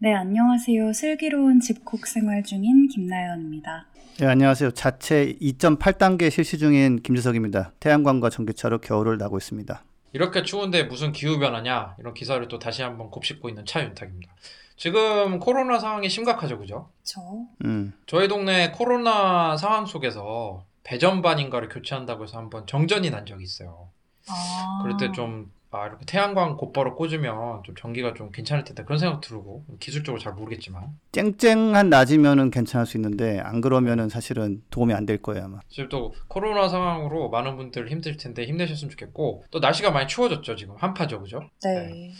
네, 안녕하세요. 슬기로운 집콕 생활 중인 김나연입니다. 네, 안녕하세요. 자체 2.8단계 실시 중인 김주석입니다. 태양광과 전기차로 겨울을 나고 있습니다. 이렇게 추운데 무슨 기후 변화냐 이런 기사를 또 다시 한번 곱씹고 있는 차윤탁입니다. 지금 코로나 상황이 심각하죠, 그죠? 저 음. 저희 동네 코로나 상황 속에서 배전반인가를 교체한다고 해서 한번 정전이 난 적이 있어요. 아, 그럴 때 좀 아, 이렇게 태양광 곧바로 꽂으면 좀 전기가 좀 괜찮을 텐데 그런 생각 들고 기술적으로 잘 모르겠지만 쨍쨍한 낮이면은 괜찮을 수 있는데 안 그러면은 사실은 도움이 안 될 거예요 아마. 지금 또 코로나 상황으로 많은 분들 힘들 텐데 힘내셨으면 좋겠고 또 날씨가 많이 추워졌죠 지금 한파죠 그죠? 네.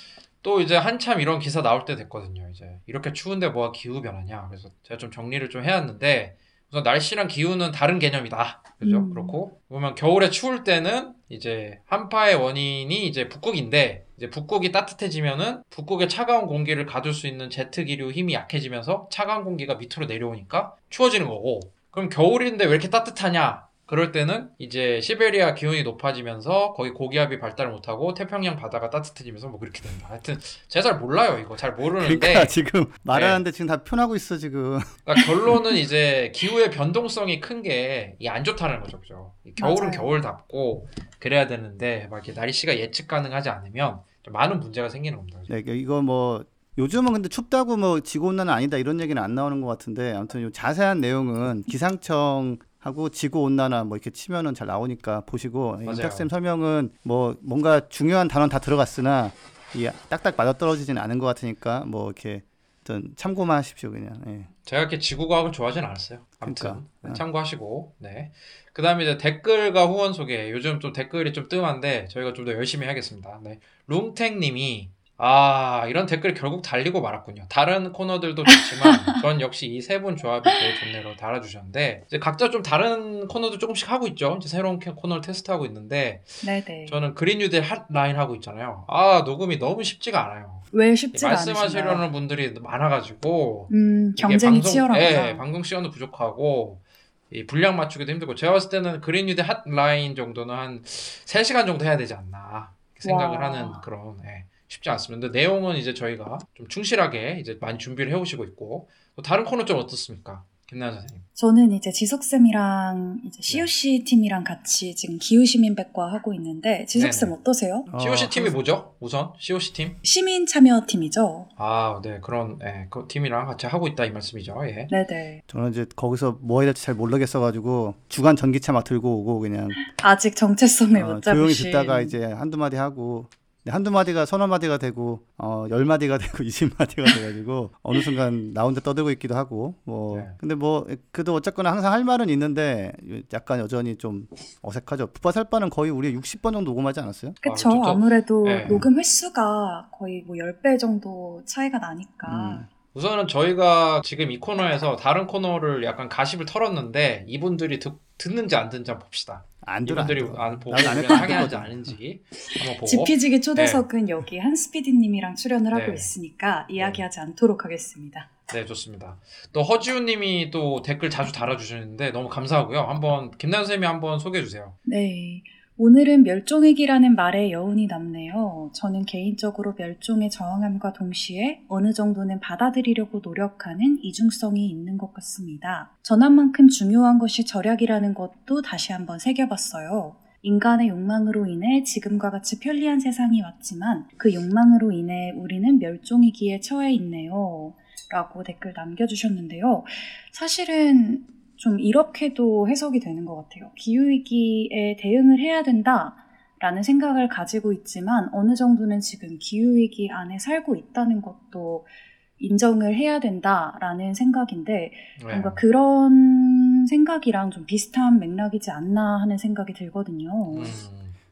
또 이제 한참 이런 기사 나올 때 됐거든요. 이제 이렇게 추운데 뭐가 기후 변화냐. 그래서 제가 좀 정리를 좀 해왔는데 우선 날씨랑 기후는 다른 개념이다. 그죠? 음. 그렇고 보면 겨울에 추울 때는 이제 한파의 원인이 이제 북극인데 이제 북극이 따뜻해지면은 북극의 차가운 공기를 가둘 수 있는 제트 기류 힘이 약해지면서 차가운 공기가 밑으로 내려오니까 추워지는 거고 그럼 겨울인데 왜 이렇게 따뜻하냐? 그럴 때는 이제 시베리아 기온이 높아지면서 거기 고기압이 발달을 못하고 태평양 바다가 따뜻해지면서 뭐 그렇게 된다. 하여튼 제가 잘 몰라요 이거 잘 모르는데 그러니까 지금 말하는데 지금 다 표현하고 있어 지금. 그러니까 결론은 이제 기후의 변동성이 큰게이안 좋다는 거죠, 그죠? 이 겨울은 맞아요. 겨울답고 그래야 되는데 막 이렇게 날씨가 예측 가능하지 않으면 좀 많은 문제가 생기는 겁니다. 네, 이거 뭐 요즘은 근데 춥다고 뭐 지구 온난화 아니다 이런 얘기는 안 나오는 것 같은데 아무튼 요 자세한 내용은 기상청 하고 지구 온난화 뭐 이렇게 치면은 잘 나오니까 보시고. 임탁쌤 설명은 뭐 뭔가 중요한 단어는 다 들어갔으나 이 딱딱 맞아 떨어지지는 않은 것 같으니까 뭐 이렇게 어떤 참고만 하십시오 그냥. 예. 제가 이렇게 지구과학을 좋아하진 않았어요. 아무튼 그러니까. 네, 어. 참고하시고 네. 그다음에 이제 댓글과 후원 소개. 요즘 좀 댓글이 좀 뜸한데 저희가 좀 더 열심히 하겠습니다. 네. 룽탱님이 아 이런 댓글 결국 달리고 말았군요. 다른 코너들도 좋지만 전 역시 이 세 분 조합이 제일 좋네로 달아주셨는데 이제 각자 좀 다른 코너도 조금씩 하고 있죠. 이제 새로운 캐- 코너를 테스트하고 있는데 네, 네. 저는 그린뉴딜 핫라인 하고 있잖아요. 아 녹음이 너무 쉽지가 않아요. 왜 쉽지가 않으신가요? 말씀하시려는 분들이 많아가지고 음, 경쟁이 치열하구나. 예, 방송 시간도 부족하고 이 분량 맞추기도 힘들고 제가 봤을 때는 그린뉴드 핫라인 정도는 한 3시간 정도 해야 되지 않나 생각을 와. 하는 그런 예, 쉽지 않습니다. 근데 내용은 이제 저희가 좀 충실하게 이제 많이 준비를 해오시고 있고 또 다른 코너 좀 어떻습니까? 김나연 선생님. 저는 이제 지석쌤이랑 네. 이제 COC 팀이랑 같이 지금 기후시민백과 하고 있는데 지석쌤 네네. 어떠세요? 어, COC 팀이 뭐죠? 우선 COC 팀. 시민 참여 팀이죠. 아, 네 그런 예, 그 팀이랑 같이 하고 있다 이 말씀이죠. 예. 네, 네. 저는 이제 거기서 뭐 해야 될지 잘 모르겠어가지고 주간 전기차 막 들고 오고 그냥 아직 정체성을 어, 못 조용히 잡으신. 듣다가 이제 한두 마디 하고 한두 마디가 서너 마디가 되고 어, 열 마디가 되고 이십 마디가 돼가지고 어느 순간 나 혼자 떠들고 있기도 하고 뭐 네. 근데 뭐 그래도 어쨌거나 항상 할 말은 있는데 약간 여전히 좀 어색하죠. 푸파살바는 거의 우리 60번 정도 녹음하지 않았어요? 그쵸. 아, 아무래도 네. 녹음 횟수가 거의 뭐 10배 정도 차이가 나니까. 음. 우선은 저희가 지금 이 코너에서 다른 코너를 약간 가십을 털었는데 이분들이 듣, 듣는지 안 듣는지 한번 봅시다. 안 들어. 안 이분들이. 안 보고. 상의하지 않은지 한번 보고 지피지기 초대석은 여기 한스피디님이랑 출연을 하고 네. 있으니까 이야기하지 않도록 하겠습니다. 네 좋습니다. 또 허지우님이 또 댓글 자주 달아주시는데 너무 감사하고요. 한번 김난 선생님이 한번 소개해 주세요. 네. 오늘은 멸종위기라는 말에 여운이 남네요. 저는 개인적으로 멸종에 저항함과 동시에 어느 정도는 받아들이려고 노력하는 이중성이 있는 것 같습니다. 전함만큼 중요한 것이 절약이라는 것도 다시 한번 새겨봤어요. 인간의 욕망으로 인해 지금과 같이 편리한 세상이 왔지만 그 욕망으로 인해 우리는 멸종위기에 처해 있네요. 라고 댓글 남겨주셨는데요. 사실은 좀 이렇게도 해석이 되는 것 같아요. 기후위기에 대응을 해야 된다라는 생각을 가지고 있지만 어느 정도는 지금 기후위기 안에 살고 있다는 것도 인정을 해야 된다라는 생각인데 네. 뭔가 그런 생각이랑 좀 비슷한 맥락이지 않나 하는 생각이 들거든요. 음,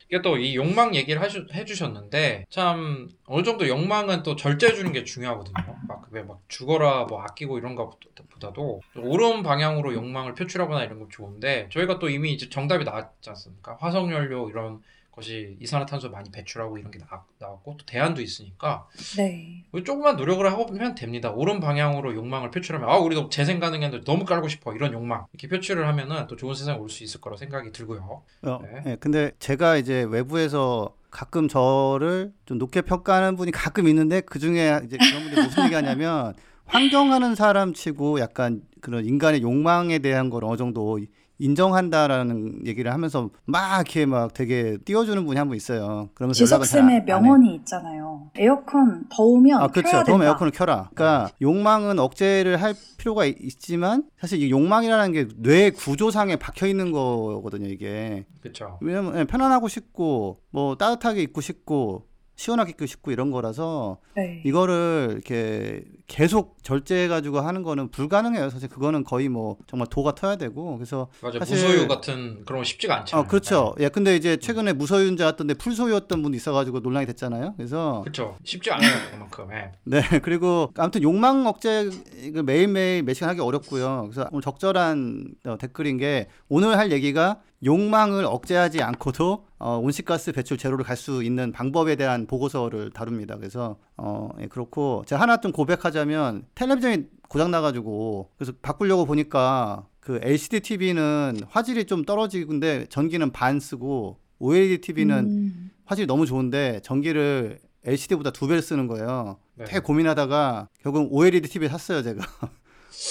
이게 또 이 욕망 얘기를 하주, 해주셨는데 참 어느 정도 욕망은 또 절제 주는 게 중요하거든요. 막왜막 죽어라 뭐 아끼고 이런 것보다도 옳은 방향으로 욕망을 표출하거나 이런 건 좋은데 저희가 또 이미 이제 정답이 나왔지 않습니까? 화석연료 이런 것이 이산화탄소 많이 배출하고 이런 게 나, 나왔고 또 대안도 있으니까 네. 우리 조금만 노력을 하고 보면 됩니다. 옳은 방향으로 욕망을 표출하면 아 우리도 재생 가능했는데 너무 깔고 싶어 이런 욕망 이렇게 표출을 하면은 또 좋은 세상이 올수 있을 거라 생각이 들고요. 어, 네. 예, 근데 제가 이제 외부에서 가끔 저를 좀 높게 평가하는 분이 가끔 있는데 그 중에 이제 그런 분들이 무슨 얘기하냐면 환경하는 사람치고 약간 그런 인간의 욕망에 대한 걸 어느 정도 인정한다라는 얘기를 하면서 막 이렇게 막 되게 띄워주는 분이 한 분 있어요. 그러면서 지석쌤의. 명언이 있잖아요. 에어컨 더우면 아, 그렇죠. 켜야 더우면. 에어컨을 켜라. 그러니까 욕망은 억제를 할 필요가 있- 있지만 사실 이 욕망이라는 게 뇌 구조상에 박혀 있는 거거든요, 이게. 그렇죠. 왜냐면 예, 편안하고 싶고 뭐 따뜻하게 입고 싶고 시원하게 입고 싶고 이런 거라서 네. 이거를 이렇게 계속 절제해 가지고 하는 거는 불가능해요. 사실 그거는 거의 뭐 정말 도가 터야 되고 그래서 맞아 사실- 무소유 같은 그런 거 쉽지가 않잖아요. 어 그렇죠. 예 근데 이제 최근에 무소유인자 왔던데 풀소유였던 분이 있어가지고 논란이 됐잖아요. 그래서 그렇죠. 쉽지 않아요 그만큼. 예. 네, 그리고 아무튼 욕망 억제 이거 매일매일 몇 시간 하기 어렵고요. 그래서 오늘 적절한 어, 댓글인 게 오늘 할 얘기가 욕망을 억제하지 않고도 어, 온실가스 배출 제로를 갈 수 있는 방법에 대한 보고서를 다룹니다. 그래서 어, 예, 그렇고 제가 하나 좀 고백하자면 텔레비전이 고장 나가지고 그래서 바꾸려고 보니까 그 LCD TV는 화질이 좀 떨어지는데 전기는 반 쓰고 OLED TV는 음, 화질이 너무 좋은데 전기를 LCD보다 두 배를 쓰는 거예요. 네. 되게 고민하다가 결국 OLED TV 샀어요 제가.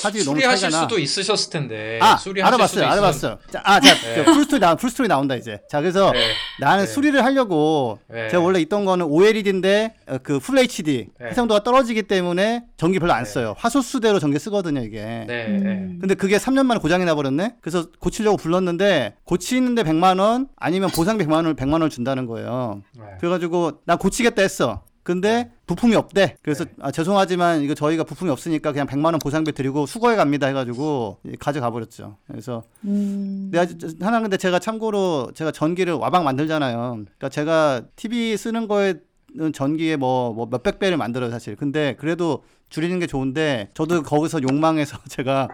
화질이 너무 수리하실 차이가 나. 수도 있으셨을 텐데. 아 알아봤어요, 알아봤어요. 자, 아, 자, 네. full story 나 full story 나온다 이제. 자, 그래서 네. 나는 네. 수리를 하려고 네. 제가 원래 있던 거는 OLED인데 그 full HD 네. 해상도가 떨어지기 때문에 전기 별로 안 네. 써요. 화소수대로 전기 쓰거든요 이게. 음. 근데 그게 3년 만에 고장이 나 버렸네? 그래서 고치려고 불렀는데, 고치는데 100만 원, 아니면 보상비 100만원을 100만원을 준다는 거예요. 네. 그래 가지고, 난 고치겠다 했어. 근데 부품이 없대. 그래서 네. 아, 죄송하지만 이거 저희가 부품이 없으니까 그냥 100만 원 보상비 드리고 수거해 갑니다 해가지고 가져가 버렸죠. 그래서 음, 내가 저- 하나 근데 제가 참고로 제가 전기를 와방 만들잖아요. 그러니까 제가 TV 쓰는 거에는 전기에 뭐, 뭐 몇백 배를 만들어요 사실. 근데 그래도 줄이는 게 좋은데 저도 거기서 욕망해서 제가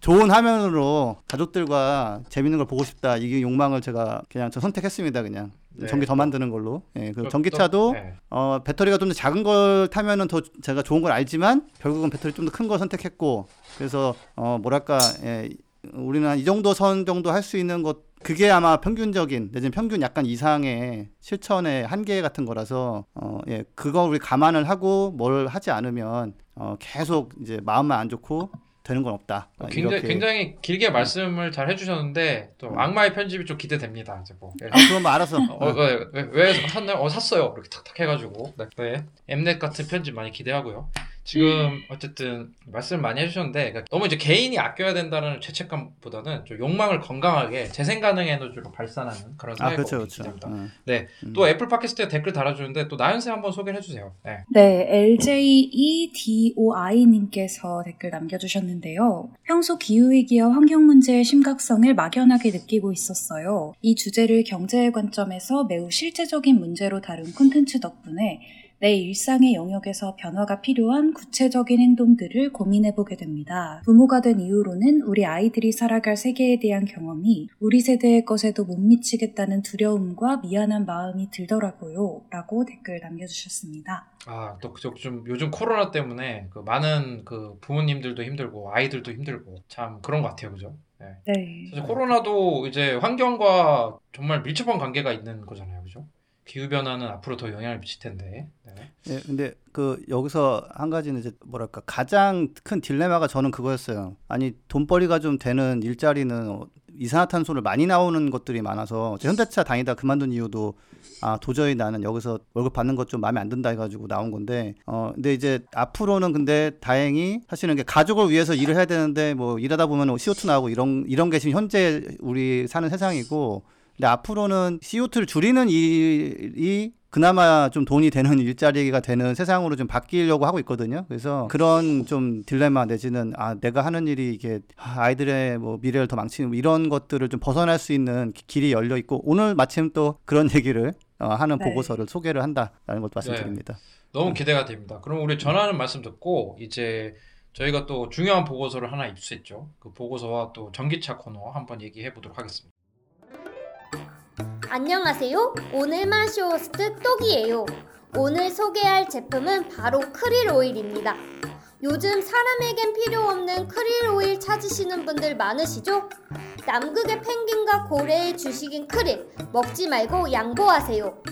좋은 화면으로 가족들과 재밌는 걸 보고 싶다. 이게 욕망을 제가 그냥 저 선택했습니다. 그냥 네. 전기 더 만드는 걸로. 예, 그 또- 전기차도 또- 네. 어, 배터리가 좀 더 작은 걸 타면은 더 제가 좋은 걸 알지만 결국은 배터리 좀 더 큰 걸 선택했고 그래서 어, 뭐랄까 예, 우리는 한 이 정도 선 정도 할 수 있는 것 그게 아마 평균적인 내지는 평균 약간 이상의 실천의 한계 같은 거라서 어, 예, 그거 우리 감안을 하고 뭘 하지 않으면 어, 계속 이제 마음만 안 좋고 되는 건 없다. 어, 굉장히. 굉장히 길게 말씀을 잘 해주셨는데 또 음. 악마의 편집이 좀 기대됩니다. 이제 뭐. 예. 아, 그건 뭐 알아서. 어, 왜, 왜, 왜 샀나요? 어, 샀어요. 이렇게 탁탁 해가지고. 네. 네. 엠넷 같은 편집 많이 기대하고요. 지금 어쨌든 말씀 많이 해주셨는데 그러니까 너무 이제 개인이 아껴야 된다는 죄책감보다는 좀 욕망을 건강하게 재생 가능 에너지로 발산하는 그런 아 사회가 그렇죠 오길 그렇죠. 기대합니다. 어. 네. 음. 또 애플 팟캐스트에 댓글 달아주는데 또 나연세 한번 소개를 해주세요. 네. 네, LJEDOI님께서 댓글 남겨주셨는데요. 평소 기후 위기와 환경 문제의 심각성을 막연하게 느끼고 있었어요. 이 주제를 경제의 관점에서 매우 실제적인 문제로 다룬 콘텐츠 덕분에 내 일상의 영역에서 변화가 필요한 구체적인 행동들을 고민해 보게 됩니다. 부모가 된 이후로는 우리 아이들이 살아갈 세계에 대한 경험이 우리 세대의 것에도 못 미치겠다는 두려움과 미안한 마음이 들더라고요. 라고 댓글 남겨주셨습니다. 아, 또 그쪽 좀 요즘 코로나 때문에 그 많은 그 부모님들도 힘들고 아이들도 힘들고 참 그런 것 같아요. 그죠? 네. 네. 사실 코로나도 이제 환경과 정말 밀접한 관계가 있는 거잖아요. 그죠? 기후 변화는 앞으로 더 영향을 미칠 텐데. 네. 예, 근데 그 여기서 한 가지는 이제 뭐랄까 가장 큰 딜레마가 저는 그거였어요. 아니 돈벌이가 좀 되는 일자리는 어, 이산화탄소를 많이 나오는 것들이 많아서 제 현대차 다니다 그만둔 이유도 아 도저히 나는 여기서 월급 받는 것 좀 마음에 안 든다 해가지고 나온 건데 어 근데 이제 앞으로는 근데 다행히 사실은 가족을 위해서 일을 해야 되는데 뭐 일하다 보면 CO2 나오고 이런 이런 게 지금 현재 우리 사는 세상이고 근데 앞으로는 CO2를 줄이는 일이 그나마 좀 돈이 되는 일자리가 되는 세상으로 좀 바뀌려고 하고 있거든요. 그래서 그런 좀 딜레마 내지는 아 내가 하는 일이 이게 아, 아이들의 뭐 미래를 더 망치는 뭐 이런 것들을 좀 벗어날 수 있는 기- 길이 열려 있고 오늘 마침 또 그런 얘기를 어, 하는 네. 보고서를 소개를 한다라는 것도 말씀드립니다. 너무 기대가 됩니다. 그럼 우리 전하는 말씀 듣고 이제 저희가 또 중요한 보고서를 하나 입수했죠. 그 보고서와 또 전기차 코너 한번 얘기해 보도록 하겠습니다. 안녕하세요. 오늘만 쇼호스트 똑이에요. 오늘 소개할 제품은 바로 크릴 오일입니다. 요즘 사람에겐 필요 없는 크릴 오일 찾으시는 분들 많으시죠? 남극의 펭귄과 고래의 주식인 크릴, 먹지 말고 양보하세요.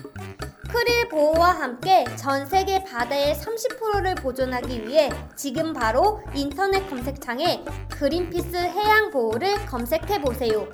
크릴 보호와 함께 전 세계 바다의 30%를 보존하기 위해 지금 바로 인터넷 검색창에 그린피스 해양 보호를 검색해 보세요.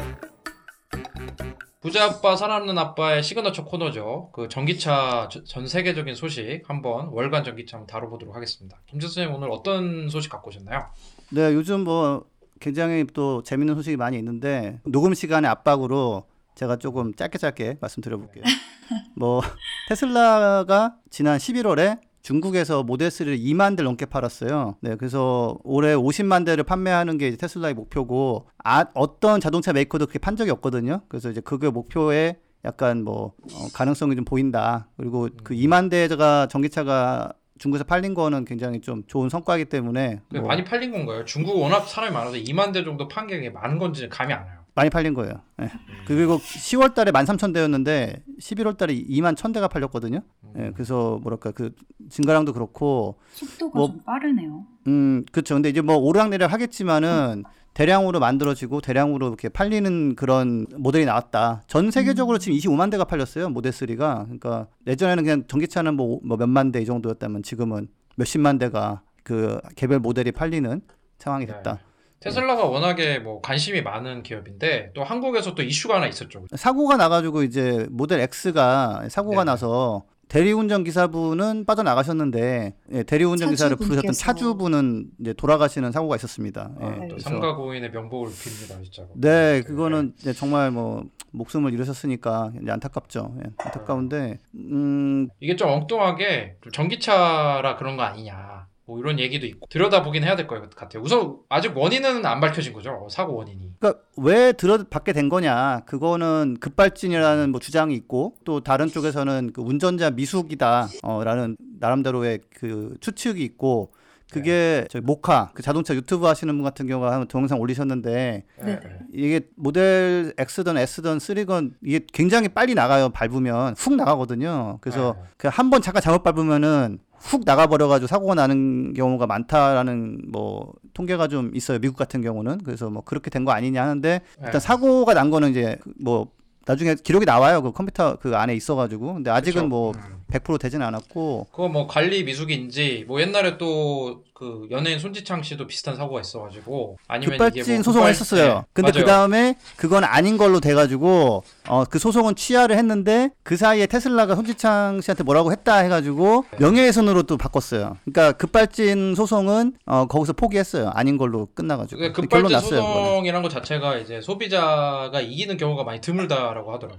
부자 아빠 살아남는 아빠의 시그너처 코너죠. 그 전기차 저- 전 세계적인 소식 한번 월간 전기차 한번 다뤄보도록 하겠습니다. 선생님 오늘 어떤 소식 갖고 오셨나요? 네, 요즘 뭐 굉장히 또 재밌는 소식이 많이 있는데 녹음 시간의 압박으로 제가 조금 짧게 짧게 말씀드려볼게요. 뭐 테슬라가 지난 11월에 중국에서 모델 3를 2만 대를 넘게 팔았어요. 네, 그래서 올해 50만 대를 판매하는 게 테슬라의 목표고 아, 어떤 자동차 메이커도 그렇게 판 적이 없거든요. 그래서 이제 그게 목표에 약간 뭐 어, 가능성이 좀 보인다. 그리고 그 2만 대가 전기차가 중국에서 팔린 거는 굉장히 좀 좋은 성과이기 때문에 뭐 많이 팔린 건가요? 중국 워낙 사람이 많아서 2만 대 정도 판 게 많은 건지 감이 안 와요. 많이 팔린 거예요. 예. 그리고 10월 달에 13,000대였는데 11월 달에 2만 1,000대가 팔렸거든요. 예, 그래서 뭐랄까 그 증가량도 그렇고 속도가 뭐- 좀 빠르네요. 음, 그렇죠. 근데 이제 뭐 오르락내리락 하겠지만은 대량으로 만들어지고 대량으로 이렇게 팔리는 그런 모델이 나왔다. 전 세계적으로 지금 25만 대가 팔렸어요. 모델 3가. 그러니까 예전에는 그냥 전기차는 뭐, 뭐 몇만 대 이 정도였다면 지금은 몇십만 대가 그 개별 모델이 팔리는 상황이 됐다. 네. 테슬라가 워낙에 뭐 관심이 많은 기업인데 또 한국에서 또 이슈가 하나 있었죠. 사고가 나가지고 이제 모델 X가 사고가 네네. 나서 대리운전 기사분은 빠져나가셨는데 예, 대리운전 기사를. 부르셨던 차주분은 이제 돌아가시는 사고가 있었습니다. 예, 아, 네. 또 그래서- 삼가 고인의 명복을 빕니다, 진짜. 네, 그거는 이제 정말 뭐 목숨을 잃으셨으니까 이제 안타깝죠. 예, 안타까운데 음, 이게 좀 엉뚱하게 좀 전기차라 그런 거 아니냐. 뭐 이런 얘기도 있고 들여다보긴 해야 될 것 같아요. 우선 아직 원인은 안 밝혀진 거죠. 사고 원인이. 그러니까 왜 들어받게 된 거냐? 그거는 급발진이라는 뭐 주장이 있고 또 다른 쪽에서는 그 운전자 미숙이다라는 나름대로의 그 추측이 있고 그게 저희 모카 그 자동차 유튜브 하시는 분 같은 경우가 한 동영상 올리셨는데 네네. 이게 모델 X든 S든 3건 이게 굉장히 빨리 나가요 밟으면 훅 나가거든요 그래서 네. 그한 번 잠깐 잘못 밟으면은 훅 나가버려가지고 사고가 나는 경우가 많다라는 뭐 통계가 좀 있어요 미국 같은 경우는 그래서 뭐 그렇게 된 거 아니냐 하는데 일단 네. 사고가 난 거는 이제 뭐 나중에 기록이 나와요 그 컴퓨터 그 안에 있어가지고 근데 아직은 그쵸? 뭐 음. 100% 되진 않았고 그거 뭐 관리 미숙인지 뭐 옛날에 또 그 연예인 손지창 씨도 비슷한 사고가 있어가지고 아니면 이게 급발진 뭐 소송을 급발- 했었어요. 네, 근데. 그 다음에 그건 아닌 걸로 돼가지고 어 그 소송은 취하를 했는데 그 사이에 테슬라가 손지창 씨한테 뭐라고 했다 해가지고 네. 명예훼손으로 또 바꿨어요. 그러니까 급발진 소송은 어 거기서 포기했어요. 아닌 걸로 끝나가지고 그게 결론 급발진 났어요. 소송이란 것 자체가 이제 소비자가 이기는 경우가 많이 드물다라고 하더라고요.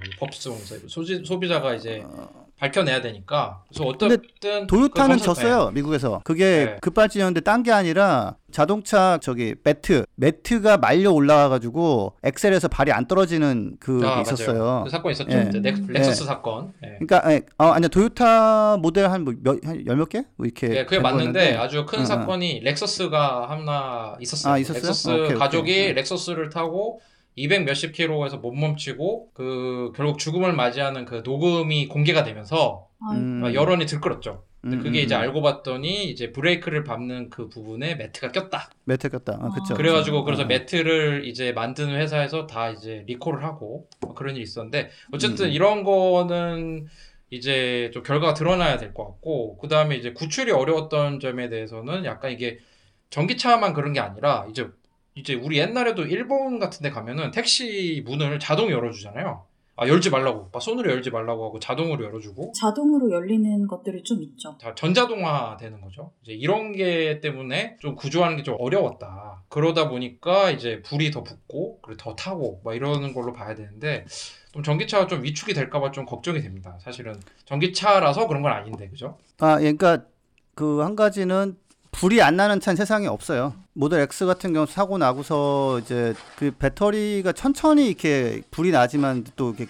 소지, 소비자가 이제 밝혀내야 되니까. 그래서 어떻든 도요타는 그 졌어요 미국에서 그게 네. 급발진이었는데 딴 게 아니라 자동차 저기 매트 매트가 말려 올라와가지고 엑셀에서 발이 안 떨어지는 그게 아, 있었어요. 그 사건 있었죠. 예. 넥, 렉서스 사건. 예. 그러니까 예, 어, 아니야 도요타 모델 한몇열몇 개? 뭐 이렇게 예, 그게 된 맞는데 거였는데. 아주 큰 응, 응. 사건이 렉서스가 하나 있었어요. 아, 있었어요? 렉서스 오케이, 오케이. 가족이 응. 렉서스를 타고 200 몇십 킬로에서 못 멈추고 그 결국 죽음을 맞이하는 그 녹음이 공개가 되면서 음. 아, 여론이 들끓었죠. 근데 음, 그게 음, 이제 음. 알고 봤더니 이제 브레이크를 밟는 그 부분에 매트가 꼈다. 매트 꼈다. 아, 그쵸. 그래가지고 그래서 어. 매트를 이제 만드는 회사에서 다 이제 리콜을 하고 뭐 그런 일이 있었는데 어쨌든 음. 이런 거는 이제 좀 결과가 드러나야 될 것 같고 그 다음에 이제 구출이 어려웠던 점에 대해서는 약간 이게 전기차만 그런 게 아니라 이제 이제 우리 옛날에도 일본 같은 데 가면은 택시 문을 자동 열어주잖아요. 아 열지 말라고, 막 손으로 열지 말라고 하고 자동으로 열어주고 자동으로 열리는 것들이 좀 있죠. 다 전자동화 되는 거죠. 이제 이런 게 때문에 좀 구조하는 게 좀 어려웠다. 그러다 보니까 이제 불이 더 붙고 그리고 더 타고 막 이러는 걸로 봐야 되는데 좀 전기차가 좀 위축이 될까봐 좀 걱정이 됩니다. 사실은 전기차라서 그런 건 아닌데 그죠? 아, 예, 그러니까 그 한 가지는 불이 안 나는 차는 세상에 없어요. 모델 X 같은 경우 사고 나고서 이제 그 배터리가 천천히 이렇게 불이 나지만 또 이렇게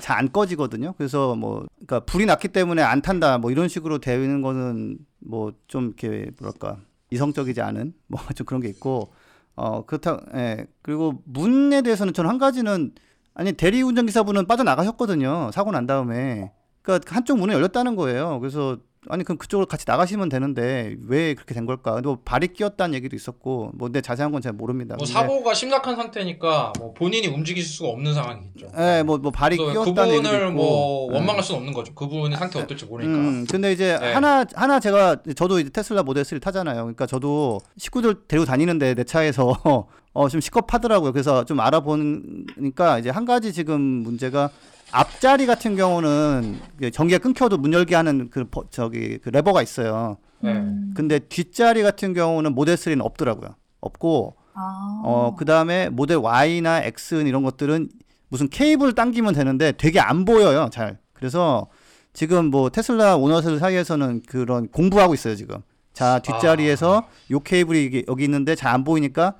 잘 안 꺼지거든요. 그래서 뭐 그러니까 불이 났기 때문에 안 탄다 뭐 이런 식으로 되는 거는 뭐 좀 이렇게 뭐랄까 이성적이지 않은 뭐 좀 그런 게 있고 어 그렇다 예 그리고 문에 대해서는 저는 한 가지는 아니 대리 운전기사분은 빠져나가셨거든요 사고 난 다음에 그러니까 한쪽 문은 열렸다는 거예요 그래서 아니 그럼 그쪽으로 같이 나가시면 되는데 왜 그렇게 된 걸까 근데 뭐 발이 끼었다는 얘기도 있었고 뭐 근데 자세한 건 잘 모릅니다 뭐 사고가 심각한 상태니까 뭐 본인이 움직일 수가 없는 상황이겠죠. 예, 뭐, 뭐 발이 끼었다는 얘기도 있고 뭐 예. 원망할 수는 없는 거죠. 그분의 상태 가 어떨지 모르니까. 음, 근데 이제 네. 하나 하나 제가 저도 이제 테슬라 모델 3를 타잖아요. 그러니까 저도 식구들 데리고 다니는데 내 차에서 어 좀 시겁하더라고요. 그래서 좀 알아보니까 이제 한 가지 지금 문제가 앞자리 같은 경우는 그 전기가 끊겨도 문 열게 하는 그 버- 저기 그 레버가 있어요. 네. 음. 근데 뒷자리 같은 경우는 모델 3는 없더라고요. 없고 아. 어 그다음에 모델 Y나 X 이런 것들은 무슨 케이블 당기면 되는데 되게 안 보여요 잘 그래서 지금 뭐 테슬라 오너들 사이에서는 그런 공부하고 있어요 지금 자 뒷자리에서 요 케이블이 여기 있는데 잘 안 보이니까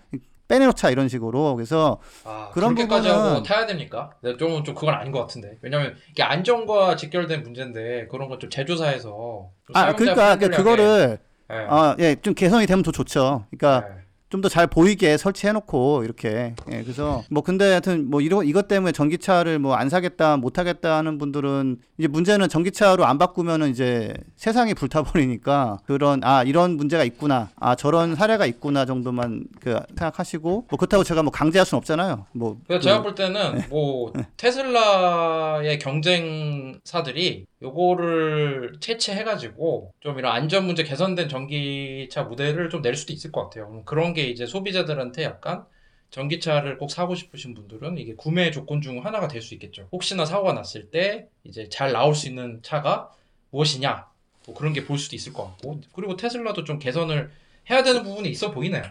빼내놓자 이런 식으로 그래서 아, 그런 부분은- 하고 타야 됩니까? 네, 좀, 좀 그건 아닌 것 같은데. 왜냐면 이게 안전과 직결된 문제인데 그런 건좀 제조사에서 좀 아 그러니까 그- 그거를 네. 아예좀 개선이 되면 더 좋죠 그러니까 네. 좀 더 잘 보이게 설치해놓고 이렇게. 예, 그래서 뭐 근데 하여튼 뭐 이런 이것 때문에 전기차를 뭐 안 사겠다 못 하겠다 하는 분들은 이제 문제는 전기차로 안 바꾸면은 이제 세상이 불타버리니까 그런 아 이런 문제가 있구나. 아 저런 사례가 있구나 정도만 그 생각하시고 뭐 그렇다고 제가 뭐 강제할 수는 없잖아요. 뭐 그래서 그- 제가 볼 때는 뭐 테슬라의 경쟁사들이 요거를 채취해가지고 좀 이런 안전 문제 개선된 전기차 모델을 좀 낼 수도 있을 것 같아요. 그런 게 이제 소비자들한테 약간 전기차를 꼭 사고 싶으신 분들은 이게 구매 조건 중 하나가 될 수 있겠죠. 혹시나 사고가 났을 때 이제 잘 나올 수 있는 차가 무엇이냐 뭐 그런 게 볼 수도 있을 것 같고 그리고 테슬라도 좀 개선을 해야 되는 부분이 있어 보이네요.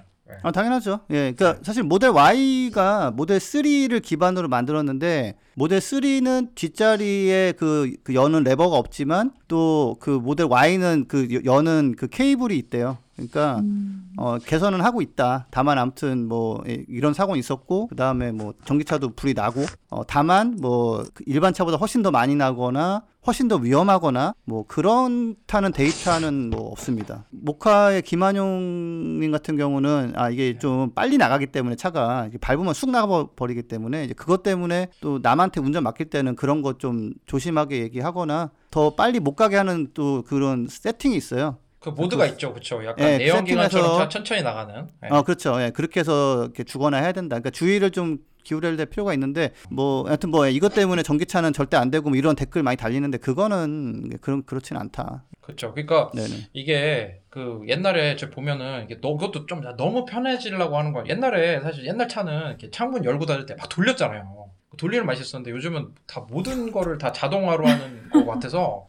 아, 당연하죠. 예. 그러니까 사실 모델 Y가 모델 3를 기반으로 만들었는데 모델 3는 뒷자리에 그, 그 여는 레버가 없지만 또 그 모델 Y는 그 여- 여는 그 케이블이 있대요. 그러니까 음. 어, 개선은 하고 있다. 다만 아무튼 뭐 예, 이런 사고는 있었고 그 다음에 뭐 전기차도 불이 나고 어, 다만 뭐그 일반 차보다 훨씬 더 많이 나거나 훨씬 더 위험하거나 뭐 그렇다는 데이터는 뭐 없습니다. 모카의 김한용님 같은 경우는 아 이게 좀 빨리 나가기 때문에 차가 밟으면 쑥 나가 버리기 때문에 이제 그것 때문에 또 남한테 운전 맡길 때는 그런 거 좀 조심하게 얘기하거나 더 빨리 못 가게 하는 또 그런 세팅이 있어요. 그 모드가 있죠, 그렇죠. 약간 예, 내연기관처럼 세팅해서- 차- 천천히 나가는. 예. 어, 그렇죠. 예, 그렇게 해서 이렇게 주거나 해야 된다. 그러니까 주의를 좀 기울여야 될 필요가 있는데 뭐 하여튼 뭐 이것 때문에 전기차는 절대 안 되고 뭐 이런 댓글 많이 달리는데 그거는 그런 그렇지는 않다. 그렇죠. 그러니까 네네. 이게 그 옛날에 저 보면은 이게 너 그것도 좀 너무 편해지려고 하는 거야. 옛날에 사실 옛날 차는 이렇게 창문 열고 닫을 때 막 돌렸잖아요. 돌리는 맛이 있었는데 요즘은 다 모든 거를 다 자동화로 하는 것 같아서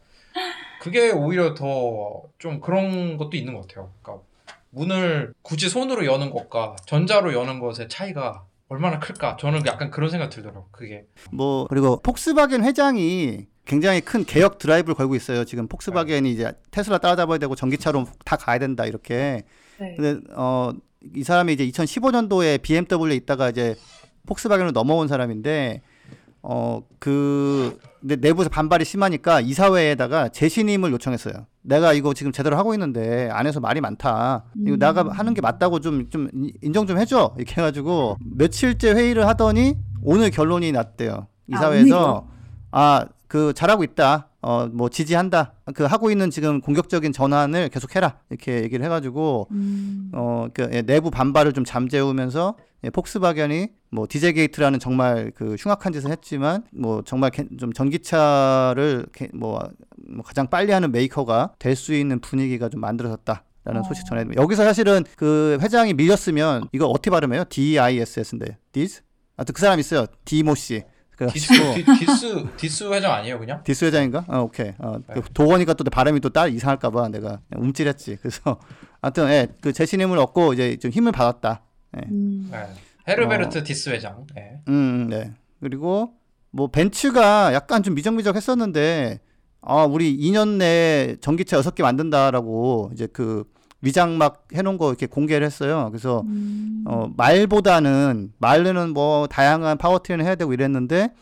그게 오히려 더 좀 그런 것도 있는 것 같아요. 그러니까 문을 굳이 손으로 여는 것과 전자로 여는 것의 차이가 얼마나 클까? 저는 약간 그런 생각 들더라고. 그게 뭐 그리고 폭스바겐 회장이 굉장히 큰 개혁 드라이브를 걸고 있어요. 지금 폭스바겐이 이제 테슬라 따라잡아야 되고 전기차로 다 가야 된다 이렇게. 네. 근데 어 이 사람이 이제 2015년도에 BMW에 있다가 이제 폭스바겐으로 넘어온 사람인데 어 그 내부에서 반발이 심하니까 이사회에다가 재신임을 요청했어요. 내가 이거 지금 제대로 하고 있는데 안에서 말이 많다. 이거 음. 내가 하는 게 맞다고 좀 좀 인정 좀 해줘. 이렇게 해가지고 며칠째 회의를 하더니 오늘 결론이 났대요. 이사회에서 아 그 잘하고 있다. 어 뭐 지지한다. 그 하고 있는 지금 공격적인 전환을 계속해라. 이렇게 얘기를 해가지고 음. 어, 그 예, 내부 반발을 좀 잠재우면서 예, 폭스바겐이 뭐 디젤 게이트라는 정말 그 흉악한 짓을 했지만 뭐 정말 개- 좀 전기차를 개- 뭐, 뭐 가장 빨리 하는 메이커가 될 수 있는 분위기가 좀 만들어졌다 라는 어. 소식 전해드립니다. 여기서 사실은 그 회장이 밀렸으면 이거 어떻게 발음해요? D I S S인데, dis? 하여튼 그 사람 있어요. 디모 씨. 디스 그래가지고 디, 디스 디스 회장 아니에요 그냥? 디스 회장인가? 어, 오케이. 어, 네. 그 독어니까 또 발음이 또 딸 이상할까봐 내가 움찔했지. 그래서 아무튼 예, 그 재신임을 얻고 이제 좀 힘을 받았다. 음. 네. 헤르베르트 디스 회장. 네. 음, 네. 그리고 뭐 벤츠가 약간 좀 미적미적했었는데 아, 우리 2년 내에 전기차 6개 만든다라고 이제 그 위장 막 해놓은 거 이렇게 공개를 했어요. 그래서 음. 어, 말보다는 말로는 뭐 다양한 powertrain을 해야 되고 이랬는데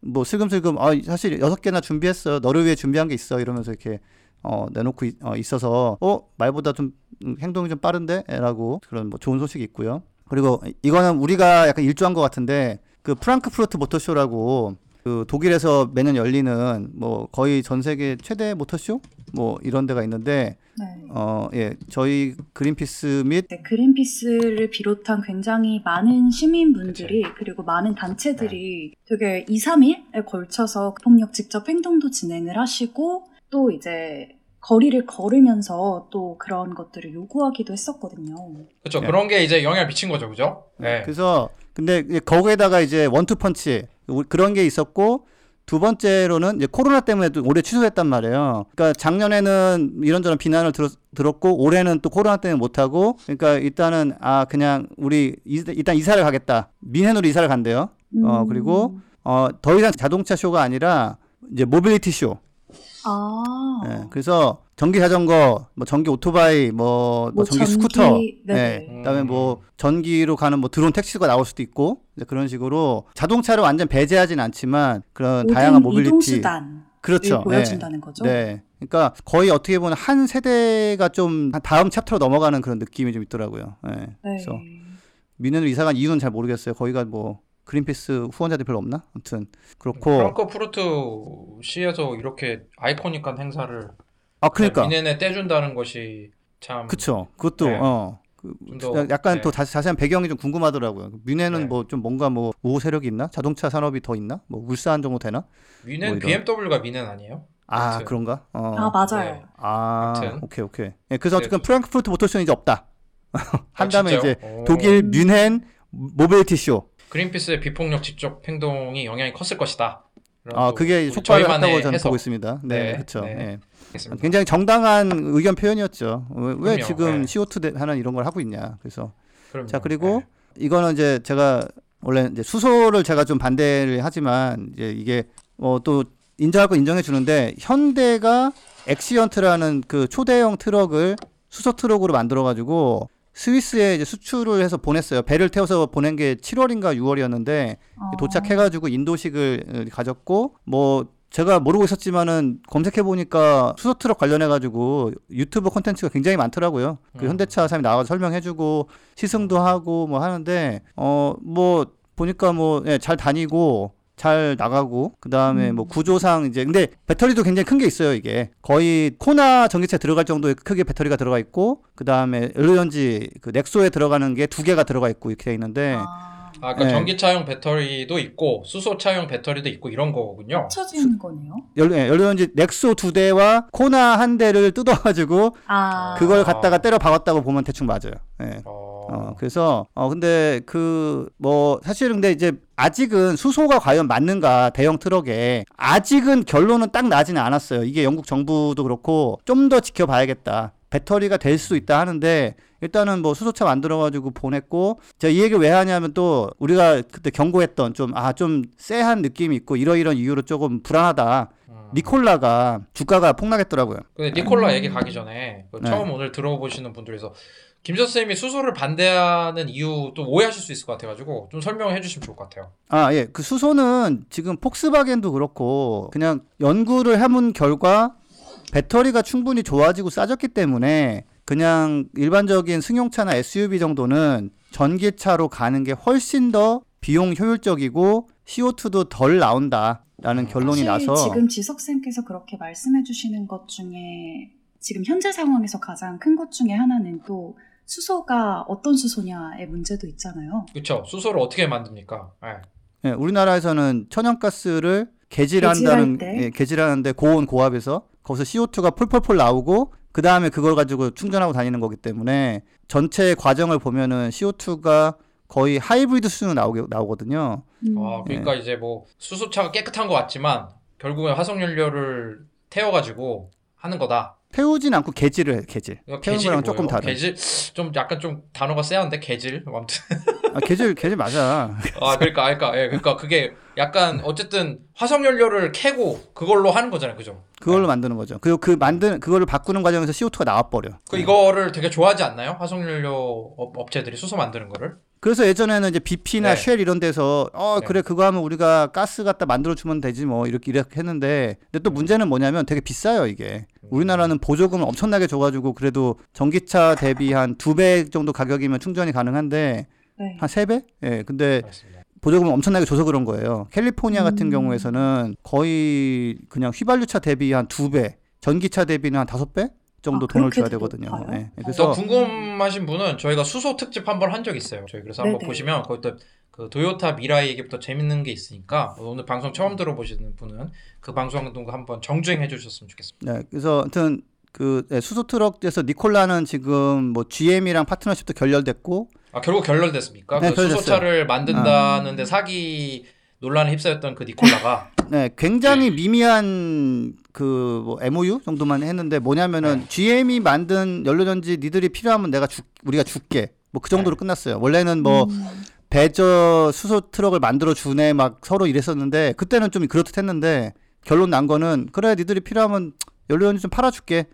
뭐 슬금슬금 아 사실 여섯 개나 준비했어요. 너를 위해 준비한 게 있어 이러면서 이렇게 어 내놓고 있, 어, 있어서 어 말보다 좀 음, 행동이 좀 빠른데라고 그런 뭐 좋은 소식이 있고요. 그리고 이거는 우리가 약간 일조한 것 같은데 그 프랑크푸르트 모터쇼라고 그 독일에서 매년 열리는 뭐 거의 전 세계 최대 모터쇼 뭐 이런 데가 있는데 네. 어 예 저희 그린피스 및 네, 그린피스를 비롯한 굉장히 많은 시민분들이 그리고 많은 단체들이 되게 2, 3일에 걸쳐서 폭력 직접 행동도 진행을 하시고 또 이제 거리를 걸으면서 또 그런 것들을 요구하기도 했었거든요. 그렇죠. 네. 그런 게 이제 영향을 미친 거죠, 그죠? 네. 그래서 근데 거기에다가 이제 원투펀치 그런 게 있었고 두 번째로는 이제 코로나 때문에 또 올해 취소했단 말이에요. 그러니까 작년에는 이런저런 비난을 들었, 들었고 올해는 또 코로나 때문에 못 하고 그러니까 일단은 아 그냥 우리 이- 일단 이사를 가겠다. 민헨으로 이사를 간대요. 어, 음. 그리고 어 더 이상 자동차 쇼가 아니라 이제 모빌리티 쇼. 아, 예, 그래서 전기 자전거, 뭐 전기 오토바이, 뭐, 뭐뭐 전기, 전기- 스쿠터, 네네. 예, 그다음에 뭐 전기로 가는 뭐 드론 택시가 나올 수도 있고 이제 그런 식으로 자동차를 완전 배제하진 않지만 그런 다양한 모빌리티, 그렇죠. 보여준다는 거죠. 네. 네. 그러니까 거의 어떻게 보면 한 세대가 좀 다음 chapter로 넘어가는 그런 느낌이 좀 있더라고요. 예. 네. 그래서 미네로 이사 간 이유는 잘 모르겠어요. 거기가 뭐 그린피스 후원자들 별로 없나? 아무튼 그렇고 프랑크푸르트 시에서 이렇게 아이코닉한 행사를 아 그러니까 미네네 떼준다는 것이 참 그쵸. 그것도 네. 어. 그, 좀 더, 약간 네. 또 자, 자세한 배경이 좀 궁금하더라고요. 뮌헨은 네. 뭐좀 뭔가 뭐 우호 세력이 있나? 자동차 산업이 더 있나? 뭐 울산 정도 되나? 미네는 뭐. BMW가 미네는 아니에요? 아 아무튼. 그런가? 어. 아, 맞아요. 네. 아, 아무튼. 오케이 오케이. 예, 그래서 네. 어쨌든 프랑크푸르트 모터쇼는 이제 없다. 한 아, 다음에 진짜요? 이제 오. 독일 뮌헨 모빌리티 쇼. 그린피스의 비폭력 직접 행동이 영향이 컸을 것이다. 아또 그게 속발을 했다고 저는 해석. 보고 있습니다. 네, 네, 그렇죠. 네. 예. 있습니다. 굉장히 정당한 의견 표현이었죠. 왜, 왜. 지금 네. CO2 대- 하는 이런 걸 하고 있냐. 그래서 그럼요. 자 그리고 네. 이거는 이제 제가 원래 이제 수소를 제가 좀 반대를 하지만 이제 이게 어 또 인정할 거 인정해 주는데 현대가 엑시언트라는 그 초대형 트럭을 수소 트럭으로 만들어 가지고 스위스에 이제 수출을 해서 보냈어요. 배를 태워서 보낸 게 7월인가 6월이었는데 어. 도착해가지고 인도식을 어, 가졌고 뭐 제가 모르고 있었지만은 검색해 보니까 수소 트럭 관련해 가지고 유튜브 콘텐츠가 굉장히 많더라고요. 그 음. 현대차 사람이 나와서 설명해 주고 시승도 하고 뭐 하는데 어 뭐 보니까 뭐잘 다니고 잘 나가고 그 다음에 음. 뭐 구조상 이제 근데 배터리도 굉장히 큰 게 있어요 이게 거의 코나 전기차에 들어갈 정도의 크게 배터리가 들어가 있고 그 다음에 LNG 그 넥소에 들어가는 게 두 개가 들어가 있고 이렇게 돼 있는데 아, 아, 그러니까 네. 전기차용 배터리도 있고 수소차용 배터리도 있고 이런 거군요. 합쳐진 거네요. 열, 예, LNG 넥소 두 대와 코나 한 대를 뜯어가지고 아, 그걸 갖다가 때려 박았다고 보면 대충 맞아요. 예. 어, 어, 그래서, 어, 근데 그, 뭐, 사실 근데 이제 아직은 수소가 과연 맞는가, 대형 트럭에. 아직은 결론은 딱 나지는 않았어요. 이게 영국 정부도 그렇고, 좀 더 지켜봐야겠다. 배터리가 될 수도 있다 하는데, 일단은 뭐 수소차 만들어가지고 보냈고, 제가 이 얘기를 왜 하냐면 또, 우리가 그때 경고했던 좀, 아, 좀 쎄한 느낌이 있고, 이러이런 이유로 조금 불안하다. 음. 니콜라가 주가가 폭락했더라고요. 근데 니콜라 얘기 가기 전에 그 네. 처음 오늘 들어보시는 분들에서 김 선생님이 수소를 반대하는 이유 또 오해하실 수 있을 것 같아가지고 좀 설명해 주시면 좋을 것 같아요. 아, 예. 그 수소는 지금 폭스바겐도 그렇고 그냥 연구를 해본 결과 배터리가 충분히 좋아지고 싸졌기 때문에 그냥 일반적인 승용차나 SUV 정도는 전기차로 가는 게 훨씬 더 비용 효율적이고 CO2도 덜 나온다라는 결론이 사실 나서 지금 지석쌤께서 그렇게 말씀해 주시는 것 중에 지금 현재 상황에서 가장 큰 것 중에 하나는 또 수소가 어떤 수소냐의 문제도 있잖아요. 그렇죠. 수소를 어떻게 만듭니까? 예. 예, 우리나라에서는 천연가스를 개질한다는? 예, 개질하는데 고온 고압에서 거기서 CO2가 폴폴폴 나오고 그 다음에 그걸 가지고 충전하고 다니는 거기 때문에 전체 과정을 보면은 CO2가 거의 하이브리드 수준으로 나오게 나오거든요. 음. 아, 그러니까 이제 뭐 수소차가 깨끗한 거 같지만 결국엔 화석 연료를 태워가지고 하는 거다. 태우진 않고 개질을 해, 개질. 이거 태우는 거랑? 조금 다른. 개질 좀 약간 좀 단어가 세한데 개질. 아무튼 아, 개질 개질 맞아. 아 그러니까 아, 그러니까 예 그러니까 그게 약간 어쨌든 화석 연료를 캐고 그걸로 하는 거잖아요, 그죠? 그걸로 만드는 거죠. 그리고 그 만드는 그거를 바꾸는 과정에서 CO2가 나와 버려. 그 이거를 되게 좋아하지 않나요? 화석 연료 업- 업체들이 수소 만드는 거를? 그래서 예전에는 이제 BP나 네. 쉘 이런 데서 어 네. 그래 그거 하면 우리가 가스 갖다 만들어 주면 되지 뭐 이렇게 이렇게 했는데 근데 또 문제는 뭐냐면 되게 비싸요 이게 우리나라는 보조금을 엄청나게 줘가지고 그래도 전기차 대비 한 두 배 정도 가격이면 충전이 가능한데 네. 한세 배? 예 근데 맞습니다. 보조금을 엄청나게 줘서 그런 거예요 캘리포니아 같은 음. 경우에서는 거의 그냥 휘발유차 대비 한두배 전기차 대비는 한 다섯 배 정도 아, 돈을 줘야 되거든요? 예. 더 그래서 궁금하신 분은 저희가 수소 특집 한번 한 적 있어요. 저희 그래서 한번 네네. 보시면 거기 또그 도요타 미라이 얘기부터 재밌는 게 있으니까 오늘 방송 처음 들어보시는 분은 그 방송도 한번 정주행해 주셨으면 좋겠습니다. 네, 그래서 아무튼 그 네, 수소 트럭에서 니콜라는 지금 뭐 GM이랑 파트너십도 결렬됐고 아 결국 결렬됐습니까? 네, 그 결렬됐어요. 수소차를 만든다는데 사기 논란에 휩싸였던 그 니콜라가 네, 굉장히 미미한 그뭐 MOU 정도만 했는데 뭐냐면은 네. GM이 만든 연료전지 니들이 필요하면 내가 줄 우리가 줄게. 뭐 그 정도로 끝났어요. 원래는 뭐 음. 배저 수소 트럭을 만들어 주네 막 서로 이랬었는데 그때는 좀 그렇듯했는데 결론 난 거는 그래 니들이 필요하면 연료전지 좀 팔아줄게.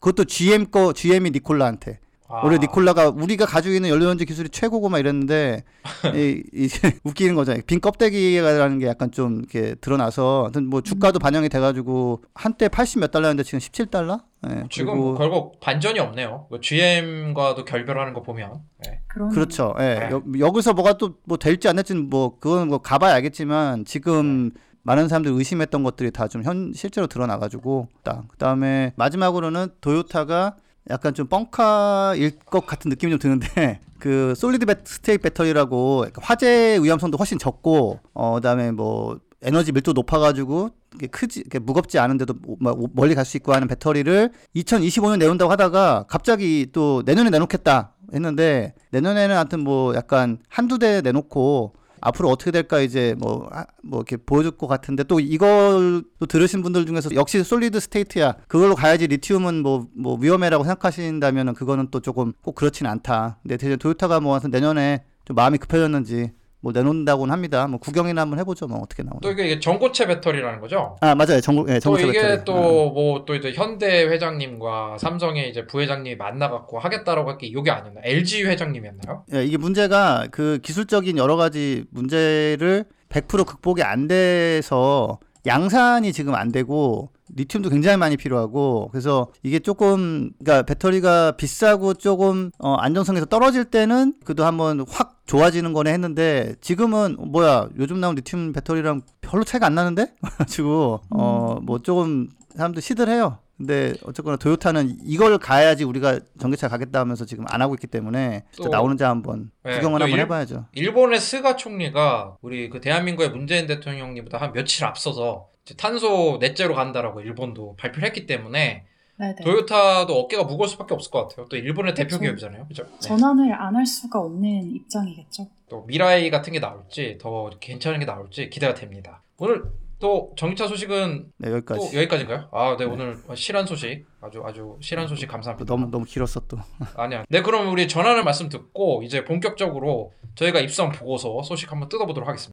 그것도 GM 거 GM이 니콜라한테. 아, 원래 니콜라가 우리가 가지고 있는 연료전지 기술이 최고고 막 이랬는데 이, 이제 웃기는 거죠. 빈 껍데기라는 게 약간 좀 이렇게 드러나서 하여튼 뭐 주가도 반영이 돼가지고 한때 80 몇 달러였는데 지금 17달러? 예, 지금 그리고 결국 반전이 없네요. 그 GM과도 결별하는 거 보면 네. 그렇죠. 예. 네. 여, 여기서 뭐가 또 뭐 될지 안 될지는 뭐 그건 뭐 가봐야 알겠지만 지금 많은 사람들이 의심했던 것들이 다 좀 현 실제로 드러나가지고 딱 그다음에 마지막으로는 도요타가 약간 좀 뻥카일 것 같은 느낌이 좀 드는데 그 solid 배, state 배터리라고 화재 위험성도 훨씬 적고 어 그다음에 뭐 에너지 밀도 높아가지고 크지 무겁지 않은데도 뭐 멀리 갈 수 있고 하는 배터리를 2025년 내온다고 하다가 갑자기 또 내년에 내놓겠다 했는데 내년에는 하여튼 뭐 약간 한두 대 내놓고 앞으로 어떻게 될까 이제 뭐, 아, 뭐 이렇게 보여줄 것 같은데 또 이걸 또 들으신 분들 중에서 역시 솔리드 스테이트야 그걸로 가야지 리튬은 뭐, 뭐 위험해라고 생각하신다면은 그거는 또 조금 꼭 그렇진 않다. 근데 대신 도요타가 뭐 하여튼 내년에 좀 마음이 급해졌는지 뭐 내놓는다고는 합니다. 뭐 구경이나 한번 해보죠. 뭐 어떻게 나오나. 또 이게 전고체 배터리라는 거죠. 아 맞아요. 전국 예, 또 전국체 이게 배터리. 또뭐또 이제 현대 회장님과 삼성의 이제 부회장님이 만나갖고 하겠다라고 할게 이게 아니었나? LG 회장님이었나요? 예, 이게 문제가 그 기술적인 여러 가지 문제를 100% 극복이 안 돼서 양산이 지금 안 되고 리튬도 굉장히 많이 필요하고 그래서 이게 조금 그러니까 배터리가 비싸고 조금 어, 안정성에서 떨어질 때는 그래도 한번 확 좋아지는 거네 했는데 지금은 뭐야 요즘 나온 리튬 배터리랑 별로 차이가 안 나는데 가지고 어 뭐 조금 사람들 시들해요. 근데 어쨌거나 도요타는 이걸 가야지 우리가 전기차 가겠다 하면서 지금 안 하고 있기 때문에 진짜 또- 나오는지 한번 네, 구경을 또 한번 일- 해봐야죠. 일본의 스가 총리가 우리 그 대한민국의 문재인 대통령님보다 한 며칠 앞서서 탄소 net zero 간다라고 일본도 발표를 했기 때문에 네네. 도요타도 어깨가 무거울 수밖에 없을 것 같아요. 또 일본의 대표 그쵸. 기업이잖아요. 그죠? 네. 전환을 안 할 수가 없는 입장이겠죠. 또 미라이 같은 게 나올지 더 괜찮은 게 나올지 기대가 됩니다. 오늘 또 전기차 소식은 네 여기까지. 또 여기까지인가요? 아, 네, 오늘 실한 소식 아주 아주 실한 소식 또 감사합니다. 너무 너무 길었어 또. 아니야. 네, 그럼 우리 전하는 말씀 듣고 이제 본격적으로 저희가 입성 보고서 소식 한번 뜯어보도록 하겠습니다.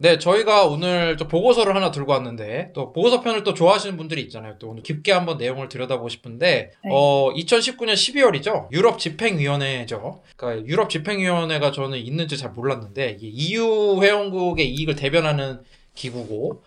네, 저희가 오늘 또 보고서를 하나 들고 왔는데 또 보고서 편을 또 좋아하시는 분들이 있잖아요. 또 오늘 깊게 한번 내용을 들여다보고 싶은데 네. 어 2019년 12월이죠. 유럽 집행위원회죠. 그러니까 유럽 집행위원회가 저는 있는지 잘 몰랐는데 이게 EU 회원국의 이익을 대변하는 기구고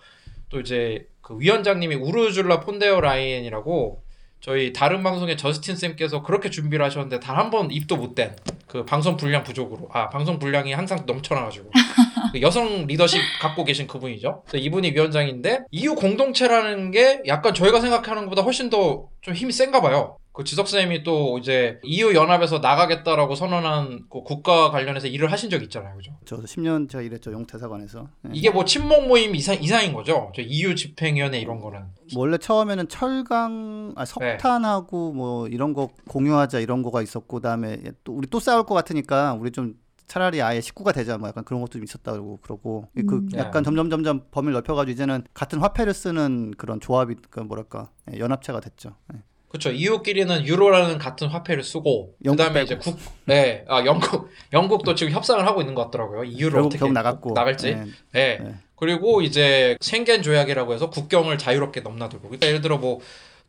또 이제 그 위원장님이 우르줄라 폰데어 라이엔이라고 저희 다른 방송의 저스틴 쌤께서 그렇게 준비를 하셨는데 단 한 번 입도 못 댄 그 방송 분량 부족으로 아 방송 분량이 항상 넘쳐나가지고 그 여성 리더십 갖고 계신 그분이죠. 이분이 위원장인데 EU 공동체라는 게 약간 저희가 생각하는 것보다 훨씬 더 좀 힘이 센가 봐요. 그 지석 쌤이 또 이제 EU 연합에서 나가겠다라고 선언한 그 국가 관련해서 일을 하신 적 있잖아요, 그죠? 저도 10년 제가 일했죠 용태사관에서. 예. 이게 뭐 친목 모임 이상 이상인 거죠. 저 EU 집행위원회 이런 거는. 원래 처음에는 철강, 아, 석탄하고 뭐 이런 거 공유하자 이런 거가 있었고 그다음에 또 우리 또 싸울 것 같으니까 우리 좀 차라리 아예 식구가 되자 뭐 약간 그런 것도 좀 있었다 그러고 그러고 그 음. 약간 네. 점점 점점 범위를 넓혀가지고 이제는 같은 화폐를 쓰는 그런 조합이 그 뭐랄까 예, 연합체가 됐죠. 예. 그렇죠. EU끼리는 유로라는 같은 화폐를 쓰고 그다음에 빼고. 이제 국, 네, 아 영국, 영국도 지금 협상을 하고 있는 것 같더라고요. 결국 어떻게 나갔고 나갈지. 예. 네. 네. 그리고 이제 생겐 조약이라고 해서 국경을 자유롭게 넘나들고. 그러니까 예를 들어 뭐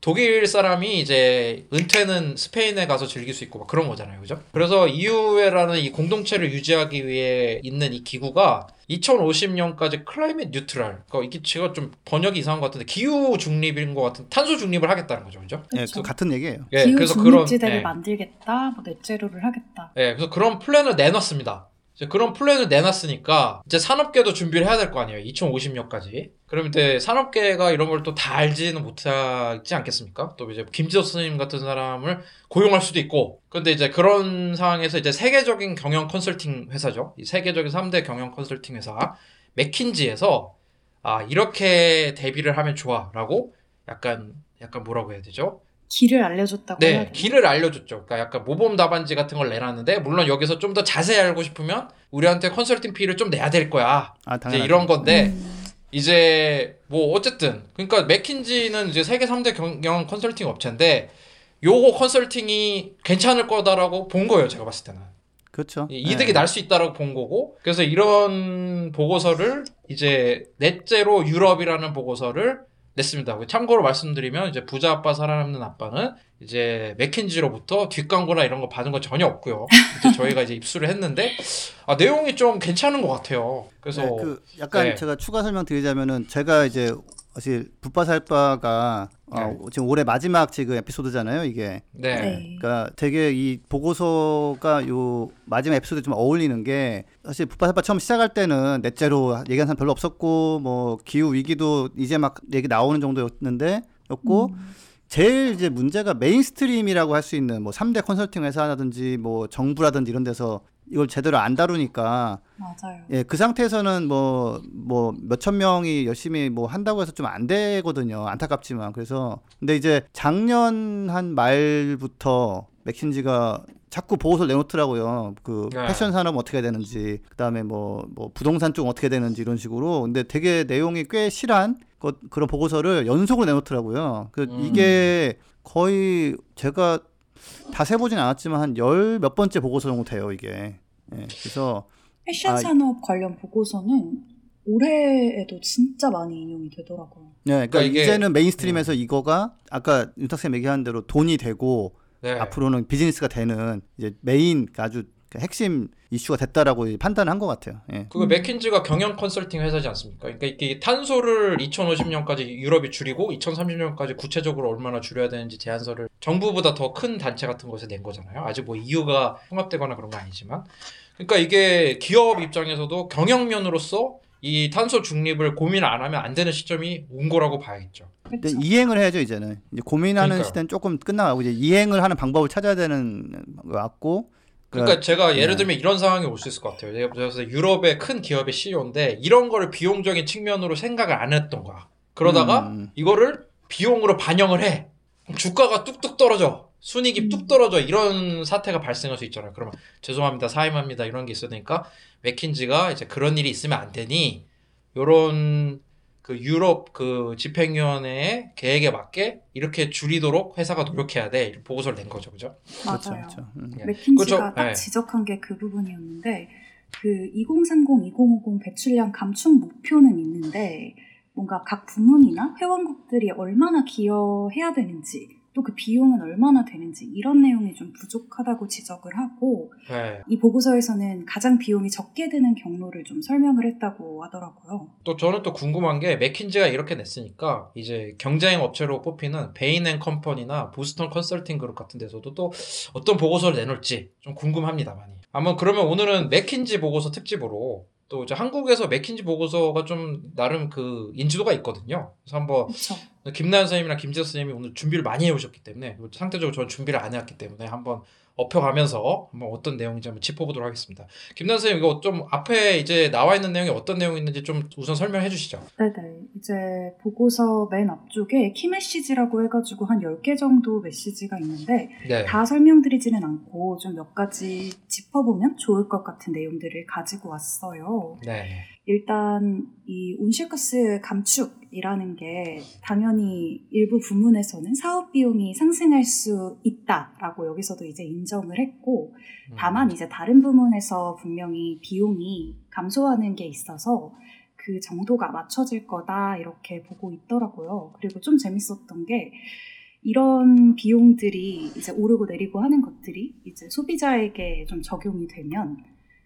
독일 사람이 이제 은퇴는 스페인에 가서 즐길 수 있고 막 그런 거잖아요. 그죠? 그래서 EU라는 이 공동체를 유지하기 위해 있는 이 기구가 2050년까지 클라이밋 뉴트럴. 그러니까 이게 제가 좀 번역이 이상한 것 같은데 기후 중립인 것 같은 탄소 중립을 하겠다는 거죠. 그죠? 예, 그렇죠. 그 같은 얘기예요. 예, 기후 그래서 중립지대를 예. 만들겠다, 뭐 net zero를 하겠다. 예, 그래서 그런 플랜을 내놨습니다. 그런 플랜을 내놨으니까 이제 산업계도 준비를 해야 될 거 아니에요. 2050년까지. 그럼 이제 산업계가 이런 걸 또 다 알지는 못하지 않겠습니까? 또 이제 김지호 선생님 같은 사람을 고용할 수도 있고. 근데 이제 그런 상황에서 이제 세계적인 경영 컨설팅 회사죠. 이 세계적인 3대 경영 컨설팅 회사 맥킨지에서 아, 이렇게 대비를 하면 좋아라고 약간 약간 뭐라고 해야 되죠? 길을 알려줬다고 해야 네, 되나? 길을 알려줬죠. 그러니까 약간 모범 답안지 같은 걸 내놨는데, 물론 여기서 좀 더 자세히 알고 싶으면 우리한테 컨설팅 피를 좀 내야 될 거야. 아, 이제. 이런 건데, 음, 이제 뭐 어쨌든 그러니까 맥킨지는 이제 세계 3대 경영 컨설팅 업체인데, 요거 컨설팅이 괜찮을 거다라고 본 거예요. 제가 봤을 때는. 그렇죠. 이- 이득이 예. 날수 있다라고 본 거고, 그래서 이런 보고서를 이제 넷째로 유럽이라는 보고서를 냈습니다. 참고로 말씀드리면 이제 부자 아빠 살아남는 아빠는 이제 맥킨지로부터 뒷광고나 이런 거 받은 거 전혀 없고요. 이제 저희가 이제 입수를 했는데 아, 내용이 좀 괜찮은 것 같아요. 그래서 네, 그 약간 네. 제가 추가 설명 드리자면은 제가 이제 사실 붓바살바가 어, 네. 지금 올해 마지막 지금 에피소드잖아요, 이게. 네. 네. 그러니까 되게 이 보고서가 요 마지막 에피소드에 좀 어울리는 게 사실 붓바살바 처음 시작할 때는 넷째로 얘기한 사람 별로 없었고 뭐 기후 위기도 이제 막 얘기 나오는 정도였는데 였고 음. 제일 이제 문제가 mainstream이라고 할 수 있는 뭐 3대 컨설팅 회사라든지 뭐 정부라든지 이런 데서 이걸 제대로 안 다루니까 맞아요. 예, 그 상태에서는 뭐, 뭐, 몇천 명이 열심히 뭐 한다고 해서 좀 안 되거든요. 안타깝지만. 그래서, 근데 이제 작년 한 말부터 맥킨지가 자꾸 보고서를 내놓더라고요. 그 네. 패션 산업 어떻게 되는지, 그 다음에 뭐, 뭐, 부동산 쪽 어떻게 되는지 이런 식으로. 근데 되게 내용이 꽤 실한 것, 그런 보고서를 연속으로 내놓더라고요. 그, 음. 이게 거의 제가 다 세보진 않았지만 한 열 몇 번째 보고서 정도 돼요, 이게. 예, 그래서, 패션 아, 산업 관련 보고서는 올해에도 진짜 많이 인용이 되더라고요. 네, 그러니까, 그러니까 이게- 이제는 mainstream에서 이거가 아까 윤탁 쌤 얘기한 대로 돈이 되고 네. 앞으로는 비즈니스가 되는 이제 메인 아주 그 핵심 이슈가 됐다라고 판단한 것 같아요. 예. 그거 맥킨지가 경영 컨설팅 회사지 않습니까? 그러니까 이게 탄소를 2050년까지 유럽이 줄이고 2030년까지 구체적으로 얼마나 줄여야 되는지 제안서를 정부보다 더 큰 단체 같은 곳에 낸 거잖아요. 아직 뭐 EU가 통합되거나 그런 거 아니지만. 그러니까 이게 기업 입장에서도 경영면으로서 이 탄소 중립을 고민 안 하면 안 되는 시점이 온 거라고 봐야겠죠. 근데. 이행을 해야죠 이제는 이제 고민하는 그러니까요. 시대는 조금 끝나가고 이제 이행을 하는 방법을 찾아야 되는 것 같고 그러니까 제가 예를 네. 들면 이런 상황이 올 수 있을 것 같아요. 예를 들어서 유럽의 큰 기업의 CEO인데 이런 거를 비용적인 측면으로 생각을 안 했던 거야. 그러다가 음. 이거를 비용으로 반영을 해. 주가가 뚝뚝 떨어져. 순이익이 음. 뚝 떨어져. 이런 사태가 발생할 수 있잖아요. 그러면 죄송합니다. 사임합니다. 이런 게 있어야 되니까 맥킨지가 이제 그런 일이 있으면 안 되니 요런 그 유럽 그 집행위원회의 계획에 맞게 이렇게 줄이도록 회사가 노력해야 돼. 이런 보고서를 낸 거죠. 그죠? 그렇죠, 맞아요. 그렇죠. 음. 네. 맥킨지가 그렇죠. 딱 네. 지적한 게 그 부분이었는데 그 2030, 2050 배출량 감축 목표는 있는데 뭔가 각 부문이나 회원국들이 얼마나 기여해야 되는지 또 그 비용은 얼마나 되는지 이런 내용이 좀 부족하다고 지적을 하고 네. 이 보고서에서는 가장 비용이 적게 드는 경로를 좀 설명을 했다고 하더라고요. 또 저는 또 궁금한 게 맥킨지가 이렇게 냈으니까 이제 경쟁 업체로 뽑히는 베인앤 컴퍼니나 보스턴 컨설팅 그룹 같은 데서도 또 어떤 보고서를 내놓을지 좀 궁금합니다 많이. 아마 그러면 오늘은 맥킨지 보고서 특집으로 또 이제 한국에서 맥킨지 보고서가 좀 나름 그 인지도가 있거든요. 그래서 한번 그렇죠. 김나연 선생님이랑 김지수 선생님이 오늘 준비를 많이 해오셨기 때문에 상대적으로 저는 준비를 안 해왔기 때문에 한번 업혀가면서 한번 어떤 내용인지 한번 짚어보도록 하겠습니다. 김나연 선생님 이거 좀 앞에 이제 나와 있는 내용이 어떤 내용이 있는지 좀 우선 설명해 주시죠. 네네. 이제 보고서 맨 앞쪽에 키 메시지라고 해가지고 한 10개 정도 메시지가 있는데 네. 다 설명드리지는 않고 좀 몇 가지 짚어보면 좋을 것 같은 내용들을 가지고 왔어요. 네. 일단 이 온실가스 감축 이라는 게 당연히 일부 부문에서는 사업 비용이 상승할 수 있다라고 여기서도 이제 인정을 했고 음. 다만 이제 다른 부문에서 분명히 비용이 감소하는 게 있어서 그 정도가 맞춰질 거다 이렇게 보고 있더라고요. 그리고 좀 재밌었던 게 이런 비용들이 이제 오르고 내리고 하는 것들이 이제 소비자에게 좀 적용이 되면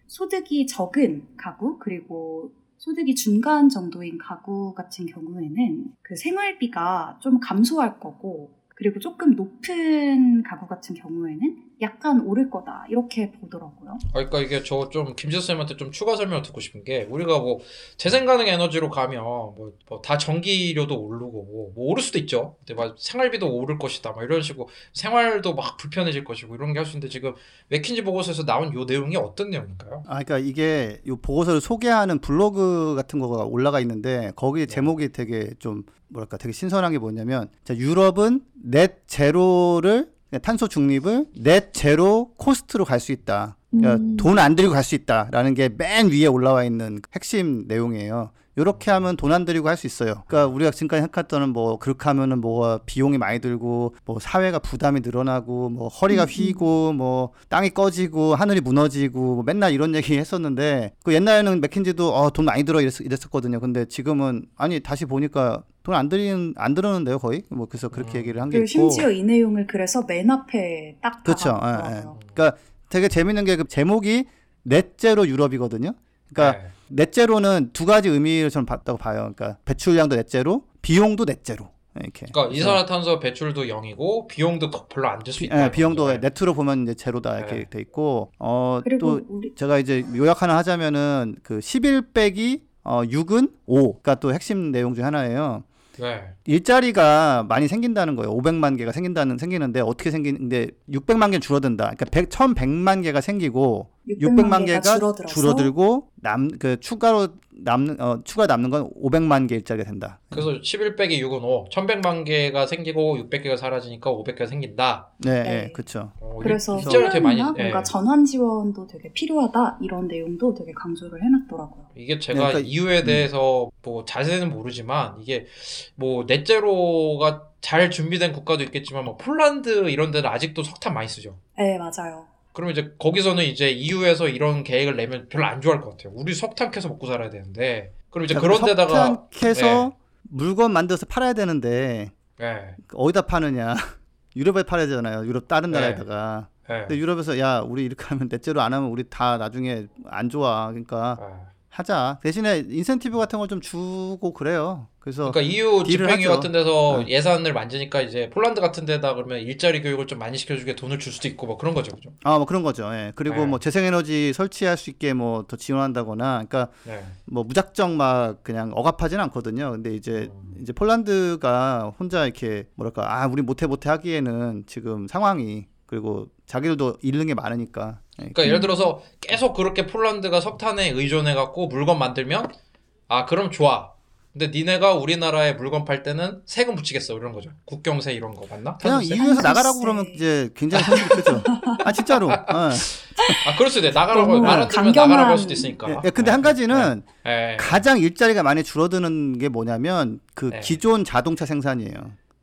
소득이 적은 가구 그리고 소득이 중간 정도인 가구 같은 경우에는 그 생활비가 좀 감소할 거고 그리고 조금 높은 가구 같은 경우에는 약간 오를 거다 이렇게 보더라고요. 아, 그러니까 이게 저 좀 김지수 선생님한테 좀 추가 설명을 듣고 싶은 게 우리가 뭐 재생 가능 에너지로 가면 뭐 다 전기료도 오르고 뭐 오를 수도 있죠. 근데 막 생활비도 오를 것이다. 막 이런 식으로 생활도 막 불편해질 것이고 이런 게 할 수 있는데 지금 맥킨지 보고서에서 나온 요 내용이 어떤 내용인가요? 아, 그러니까 이게 이 보고서를 소개하는 블로그 같은 거가 올라가 있는데 거기 제목이 되게 좀 뭐랄까 되게 신선한 게 뭐냐면 자, 유럽은 넷 제로를 탄소 중립을 넷 제로 코스트로 갈 수 있다. 그러니까 음. 돈안 들이고 갈 수 있다라는 게 맨 위에 올라와 있는 핵심 내용이에요. 이렇게 하면 돈 안 들이고 할 수 있어요. 그러니까 우리가 지금까지 생각했던 뭐 그렇게 하면은 뭐 비용이 많이 들고 뭐 사회가 부담이 늘어나고 뭐 허리가 음. 휘고 뭐 땅이 꺼지고 하늘이 무너지고 뭐 맨날 이런 얘기 했었는데 그 옛날에는 맥킨지도 어, 돈 많이 들어 이랬, 이랬었거든요. 근데 지금은 아니 다시 보니까 돈 안 들이는 안 들었는데요 거의 뭐 그래서 그렇게 음. 얘기를 한 게 있고 심지어 이 내용을 그래서 맨 앞에 딱 그쵸, 박아놨더라고요. 그러니까 되게 재밌는 게 그 제목이 넷제로 유럽이거든요. 그러니까 네. 넷제로는 두 가지 의미를 저는 봤다고 봐요. 그러니까 배출량도 넷제로, 비용도 넷제로. 이렇게. 그러니까 이산화탄소 배출도 0이고 비용도 거- 별로 안 들수 비, 있다. 예, 비용도 네. 네트로 보면 이제 제로다 이렇게 네. 돼 있고 어 또 우리 제가 이제 요약 하나 하자면은 그 11 빼기 어 6은 5가 또 핵심 내용 중 하나예요. 네. 일자리가 많이 생긴다는 거예요. 500만 개가 생긴다는 생기는데 어떻게 생기는데 600만 개 줄어든다. 그러니까 100, 1100만 개가 생기고 600만 개가 줄어들어서 줄어들고 남 그 추가로 남는 어 추가 남는 건 500만 개 일자리가 된다. 그래서 11 빼기 6은 5. 1100만 개가 생기고 600개가 사라지니까 500개가 생긴다. 네, 네. 네, 그렇죠. 어, 그래서 되게 많이 휴면이나 뭔가 예. 전환 지원도 되게 필요하다 이런 내용도 되게 강조를 해놨더라고요. 이게 제가 그러니까 이유에 음. 대해서 뭐 자세는 모르지만 이게 뭐 넷제로가 잘 준비된 국가도 있겠지만 뭐 폴란드 이런 데는 아직도 석탄 많이 쓰죠. 네 맞아요. 그러면 이제 거기서는 이제 EU에서 이런 계획을 내면 별로 안 좋아할 것 같아요. 우리 석탄 캐서 먹고 살아야 되는데 그럼 이제 그런 데다가 석탄 캐서 물건 만들어서 팔아야 되는데 예. 어디다 파느냐? 유럽에 팔아야 되잖아요. 유럽 다른 네. 나라에다가. 예. 근데 유럽에서 야 우리 이렇게 하면 넷째로 안 하면 우리 다 나중에 안 좋아. 그러니까 예. 하자. 대신에 인센티브 같은 걸 좀 주고 그래요. 그래서 그러니까 EU 집행위 하죠. 같은 데서 네. 예산을 만지니까 이제 폴란드 같은 데다 그러면 일자리 교육을 좀 많이 시켜주게 돈을 줄 수도 있고 뭐 그런 거죠, 그죠? 아 뭐 그런 거죠. 예. 그리고 네. 뭐 재생에너지 설치할 수 있게 뭐 더 지원한다거나, 그러니까 네. 뭐 무작정 막 그냥 억압하진 않거든요. 근데 이제 음. 이제 폴란드가 혼자 이렇게 뭐랄까 아 우리 못해 못해 하기에는 지금 상황이 그리고 자기들도 잃는 게 많으니까. 예. 그러니까 예를 들어서 계속 그렇게 폴란드가 석탄에 의존해 갖고 물건 만들면 아 그럼 좋아. 근데 니네가 우리나라에 물건 팔 때는 세금 붙이겠어 이런 거죠. 국경세 이런 거 맞나? 그냥? EU에서 나가라고 탄소세. 그러면 이제 굉장히 현실이 크죠. 아 진짜로. 예. 아 그럴 수도 있네. 나가라고 너무 말안 들으면 강경한- 나가라고 할 수도 있으니까. 예, 근데 한 가지는 예, 예. 가장 일자리가 많이 줄어드는 게 뭐냐면 그 네. 기존 자동차 생산이에요.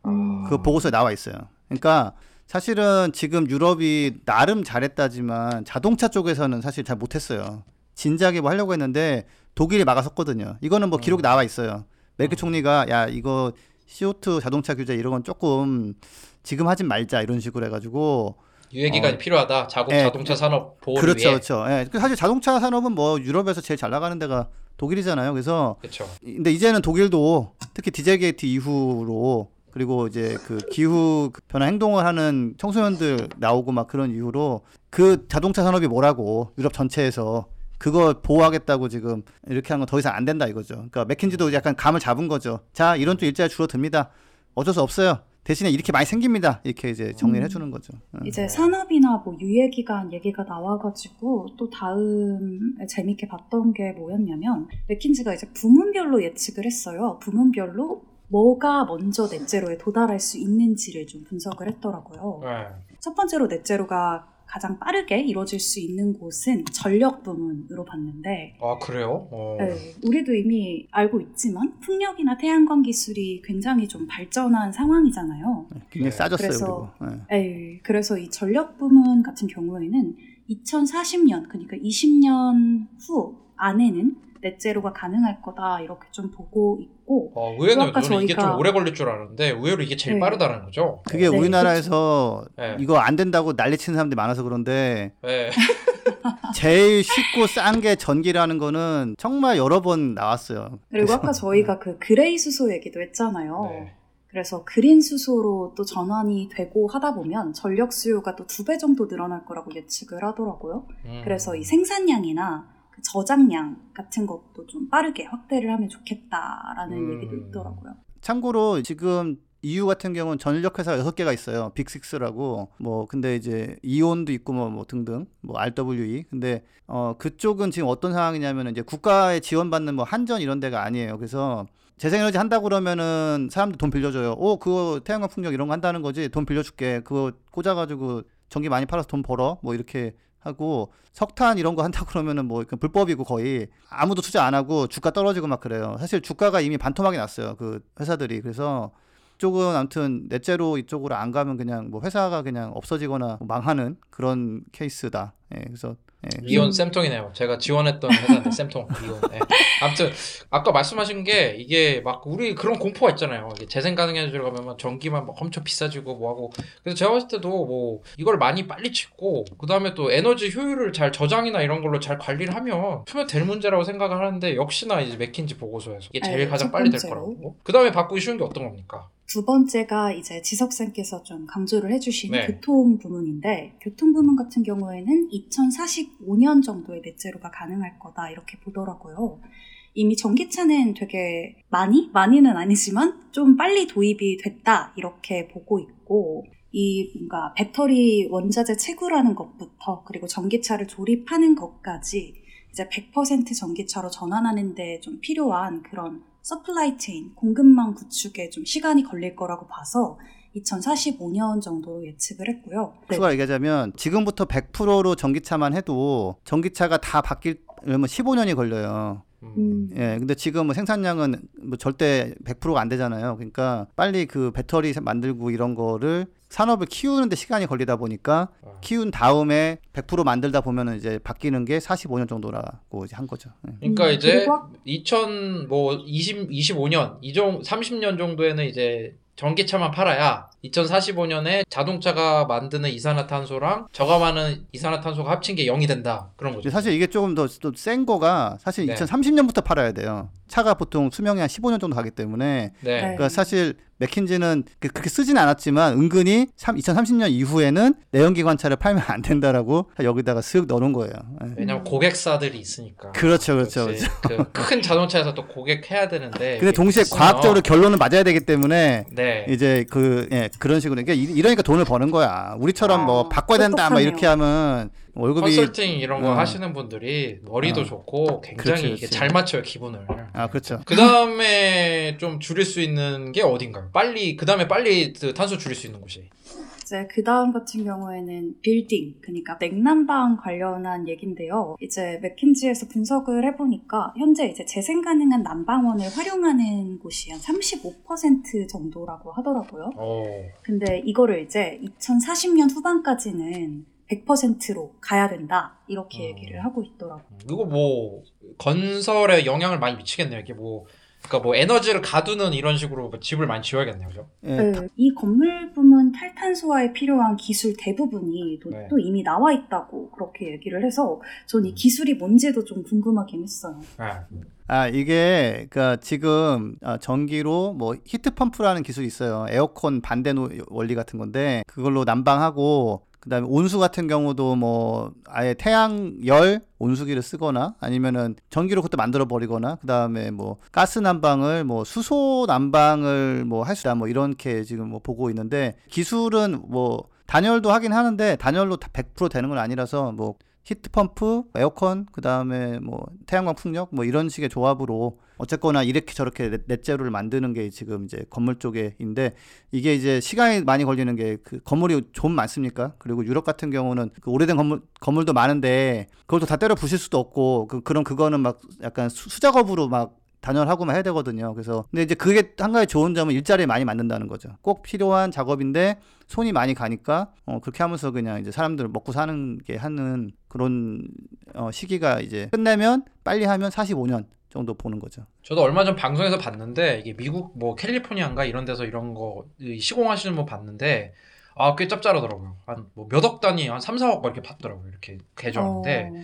아. 그 보고서에 나와 있어요. 그러니까 사실은 지금 유럽이 나름 잘했다지만 자동차 쪽에서는 사실 잘 못했어요. 진작에 뭐 하려고 했는데 독일이 막아섰거든요. 이거는 뭐 기록 이 나와 있어요. 메르켈 총리가 야 이거 CO2 자동차 규제 이런 건 조금 지금 하진 말자 이런 식으로 해가지고 유예 기간이 어. 필요하다. 자국 예, 자동차 산업 보호를 그렇죠, 위해. 그렇죠. 예, 그 사실 자동차 산업은 뭐 유럽에서 제일 잘 나가는 데가 독일이잖아요. 그래서 그렇죠. 근데 이제는 독일도 특히 디젤 게이트 이후로 그리고 이제 그 기후 변화 행동을 하는 청소년들 나오고 막 그런 이유로 그 자동차 산업이 뭐라고 유럽 전체에서 그거 보호하겠다고 지금 이렇게 한 건 더 이상 안 된다 이거죠. 그러니까 맥킨지도 약간 감을 잡은 거죠. 자, 이런 또 일자리 줄어듭니다. 어쩔 수 없어요. 대신에 이렇게 많이 생깁니다. 이렇게 이제 정리를 음. 해주는 거죠. 음. 이제 산업이나 뭐 유예기간 얘기가 나와가지고 또 다음에 재밌게 봤던 게 뭐였냐면 맥킨지가 이제 부문별로 예측을 했어요. 부문별로 뭐가 먼저 넷제로에 도달할 수 있는지를 좀 분석을 했더라고요. 네. 첫 번째로 넷제로가 가장 빠르게 이루어질 수 있는 곳은 전력 부문으로 봤는데 아 그래요? 어. 네, 우리도 이미 알고 있지만 풍력이나 태양광 기술이 굉장히 좀 발전한 상황이잖아요. 굉장히 네. 싸졌어요. 그래서-. 예. 에이, 그래서 이 전력 부문 같은 경우에는 2040년, 그러니까 20년 후 안에는 넷제로가 가능할 거다 이렇게 좀 보고 있고 어, 의외네요. 아까 저는 이게 저희가- 좀 오래 걸릴 줄 알았는데 의외로 이게 제일 네. 빠르다는 거죠. 그게 네, 우리나라에서 네. 이거 안 된다고 난리 치는 사람들이 많아서 그런데 네. 제일 쉽고 싼 게 전기라는 거는 정말 여러 번 나왔어요. 그리고 그래서- 아까 저희가 그 그레이 수소 얘기도 했잖아요. 네. 그래서 그린 수소로 또 전환이 되고 하다 보면 전력 수요가 또 두 배 정도 늘어날 거라고 예측을 하더라고요. 음. 그래서 이 생산량이나 그 저장량 같은 것도 좀 빠르게 확대를 하면 좋겠다라는 음. 얘기도 있더라고요. 참고로 지금 EU 같은 경우는 전력 회사가 여섯 개가 있어요. 빅6라고. 뭐 근데 이제 이온도 있고 뭐, 뭐 등등. 뭐 RWE. 근데 어 그쪽은 지금 어떤 상황이냐면 이제 국가에 지원받는 뭐 한전 이런 데가 아니에요. 그래서 재생에너지 한다고 그러면은 사람들 돈 빌려줘요. 오 그거 태양광 풍력 이런 거 한다는 거지. 돈 빌려줄게. 그거 꽂아가지고 전기 많이 팔아서 돈 벌어. 뭐 이렇게 하고 석탄 이런 거 한다 그러면은 뭐그 불법이고 거의 아무도 투자 안 하고 주가 떨어지고 막 그래요. 사실 주가가 이미 반토막이 났어요. 그 회사들이 그래서 쪽은 아무튼 넷째로 이쪽으로 안 가면 그냥 뭐 회사가 그냥 없어지거나 뭐 망하는 그런 케이스다. 예, 그래서 예. 이온 쌤통이네요. 제가 지원했던 회사인데 쌤통 이온. 네. 아무튼 아까 말씀하신 게 이게 막 우리 그런 공포가 있잖아요. 이게 재생 가능해지러 가면 막 전기만 막 엄청 비싸지고 뭐하고. 그래서 제가 봤을 때도 뭐 이걸 많이 빨리 짓고 그 다음에 또 에너지 효율을 잘 저장이나 이런 걸로 잘 관리를 하면 풀면 될 문제라고 생각을 하는데 역시나 이제 맥킨지 보고서에서 이게 제일 네, 가장 첫 빨리 될. 거라고. 그 다음에 바꾸기 쉬운 게 어떤 겁니까? 두 번째가 이제 지석쌤께서 좀 강조를 해주신 네. 교통 부문인데 교통 부문 같은 경우에는 2045년 정도에 net zero가 가능할 거다 이렇게 보더라고요. 이미 전기차는 되게 많이 많이는 아니지만 좀 빨리 도입이 됐다 이렇게 보고 있고 이 뭔가 배터리 원자재 채굴하는 것부터 그리고 전기차를 조립하는 것까지 이제 100% 전기차로 전환하는 데 좀 필요한 그런 supply chain, 공급망 구축에 좀 시간이 걸릴 거라고 봐서 2045년 정도로 예측을 했고요. 네. 추가 얘기하자면 지금부터 100%로 전기차만 해도 전기차가 다 바뀌려면 15년이 걸려요. 음, 예, 근데 지금 뭐 생산량은 뭐 절대 100%가 안 되잖아요. 그러니까 빨리 그 배터리 만들고 이런 거를 산업을 키우는데 시간이 걸리다 보니까 어. 키운 다음에 100% 만들다 보면은 이제 바뀌는 게 45년 정도라고 이제 한 거죠. 예. 그러니까 음, 이제 그리고 2000 뭐 20, 25년 이정 30년 정도에는 이제 전기차만 팔아야 2045년에 자동차가 만드는 이산화탄소랑 저감하는 이산화탄소가 합친 게 0이 된다 그런 거죠. 사실 이게 조금 더 센 거가 사실 네. 2030년부터 팔아야 돼요. 차가 보통 수명이 한 15년 정도 가기 때문에 네. 그러니까 사실 맥킨지는 그- 그렇게 쓰지는 않았지만 은근히 2030년 이후에는 내연기관 차를 팔면 안 된다라고 여기다가 쓱 넣어놓은 거예요. 예. 왜냐면 고객사들이 있으니까. 그렇죠, 그렇죠, 그렇지. 그큰 자동차에서 또 고객해야 되는데. 근데 동시에 있으면- 과학적으로 결론을 맞아야 되기 때문에 네. 이제 그 예, 그런 식으로 그러니까 이- 이러니까 돈을 버는 거야. 우리처럼 아, 뭐 바꿔야 된다 막 똑똑하네요. 이렇게 하면 월급이 컨설팅 이런 거 어. 하시는 분들이 머리도 어. 좋고 굉장히 그렇지, 이게 그렇지. 잘 맞춰요 기분을. 아 그렇죠. 그 다음에 좀 줄일 수 있는 게 어딘가요? 빨리 그 다음에 빨리 그 탄소 줄일 수 있는 곳이. 이제 그 다음 같은 경우에는 빌딩, 그러니까 냉난방 관련한 얘긴데요. 이제 맥킨지에서 분석을 해보니까 현재 이제 재생 가능한 난방원을 활용하는 곳이 한 35% 정도라고 하더라고요. 어. 근데 이거를 이제 2040년 후반까지는 100%로 가야 된다. 이렇게 어. 얘기를 하고 있더라고요. 이거 뭐 건설에 영향을 많이 미치겠네요. 이게 뭐 그러니까 뭐 에너지를 가두는 이런 식으로 뭐 집을 많이 지어야겠네요, 그죠? 예, 네, 이 건물 부문 탈탄소화에 필요한 기술 대부분이 또, 네. 또 이미 나와 있다고 그렇게 얘기를 해서 전 이 기술이 뭔지도 좀 궁금하긴 했어요. 네. 아 이게 그러니까 지금 아, 전기로 뭐 히트 펌프라는 기술이 있어요. 에어컨 반대 노- 원리 같은 건데 그걸로 난방하고 그다음에 온수 같은 경우도 뭐 아예 태양열 온수기를 쓰거나 아니면은 전기로 그때 만들어 버리거나 그다음에 뭐 가스 난방을 뭐 수소 난방을 뭐 할 수 있다 뭐 이렇게 지금 뭐 보고 있는데 기술은 뭐 단열도 하긴 하는데 단열로 다100% 되는 건 아니라서 뭐 히트 펌프, 에어컨, 그 다음에 뭐 태양광 풍력 뭐 이런 식의 조합으로 어쨌거나 이렇게 저렇게 넷- 넷제로를 만드는 게 지금 이제 건물 쪽에인데 이게 이제 시간이 많이 걸리는 게 그 건물이 좀 많습니까? 그리고 유럽 같은 경우는 그 오래된 건물 건물도 많은데 또다 때려 부실 수도 없고 그 그런 그거는 막 약간 수, 수작업으로 막 단열하고만 해야 되거든요. 그래서 근데 이제 그게 한 가지 좋은 점은 일자리에 많이 만든다는 거죠. 꼭 필요한 작업인데 손이 많이 가니까 어 그렇게 하면서 그냥 이제 사람들 먹고 사는 게 하는 그런 어 시기가 이제 끝내면 빨리 하면 45년 정도 보는 거죠. 저도 얼마 전 방송에서 봤는데 이게 미국 뭐 캘리포니아인가 이런 데서 이런 거이 시공하시는 분 봤는데 아 꽤 짭짤하더라고요. 한 뭐 몇억 단위 한 3, 4억 막 이렇게 받더라고요. 이렇게 개조하는데 어,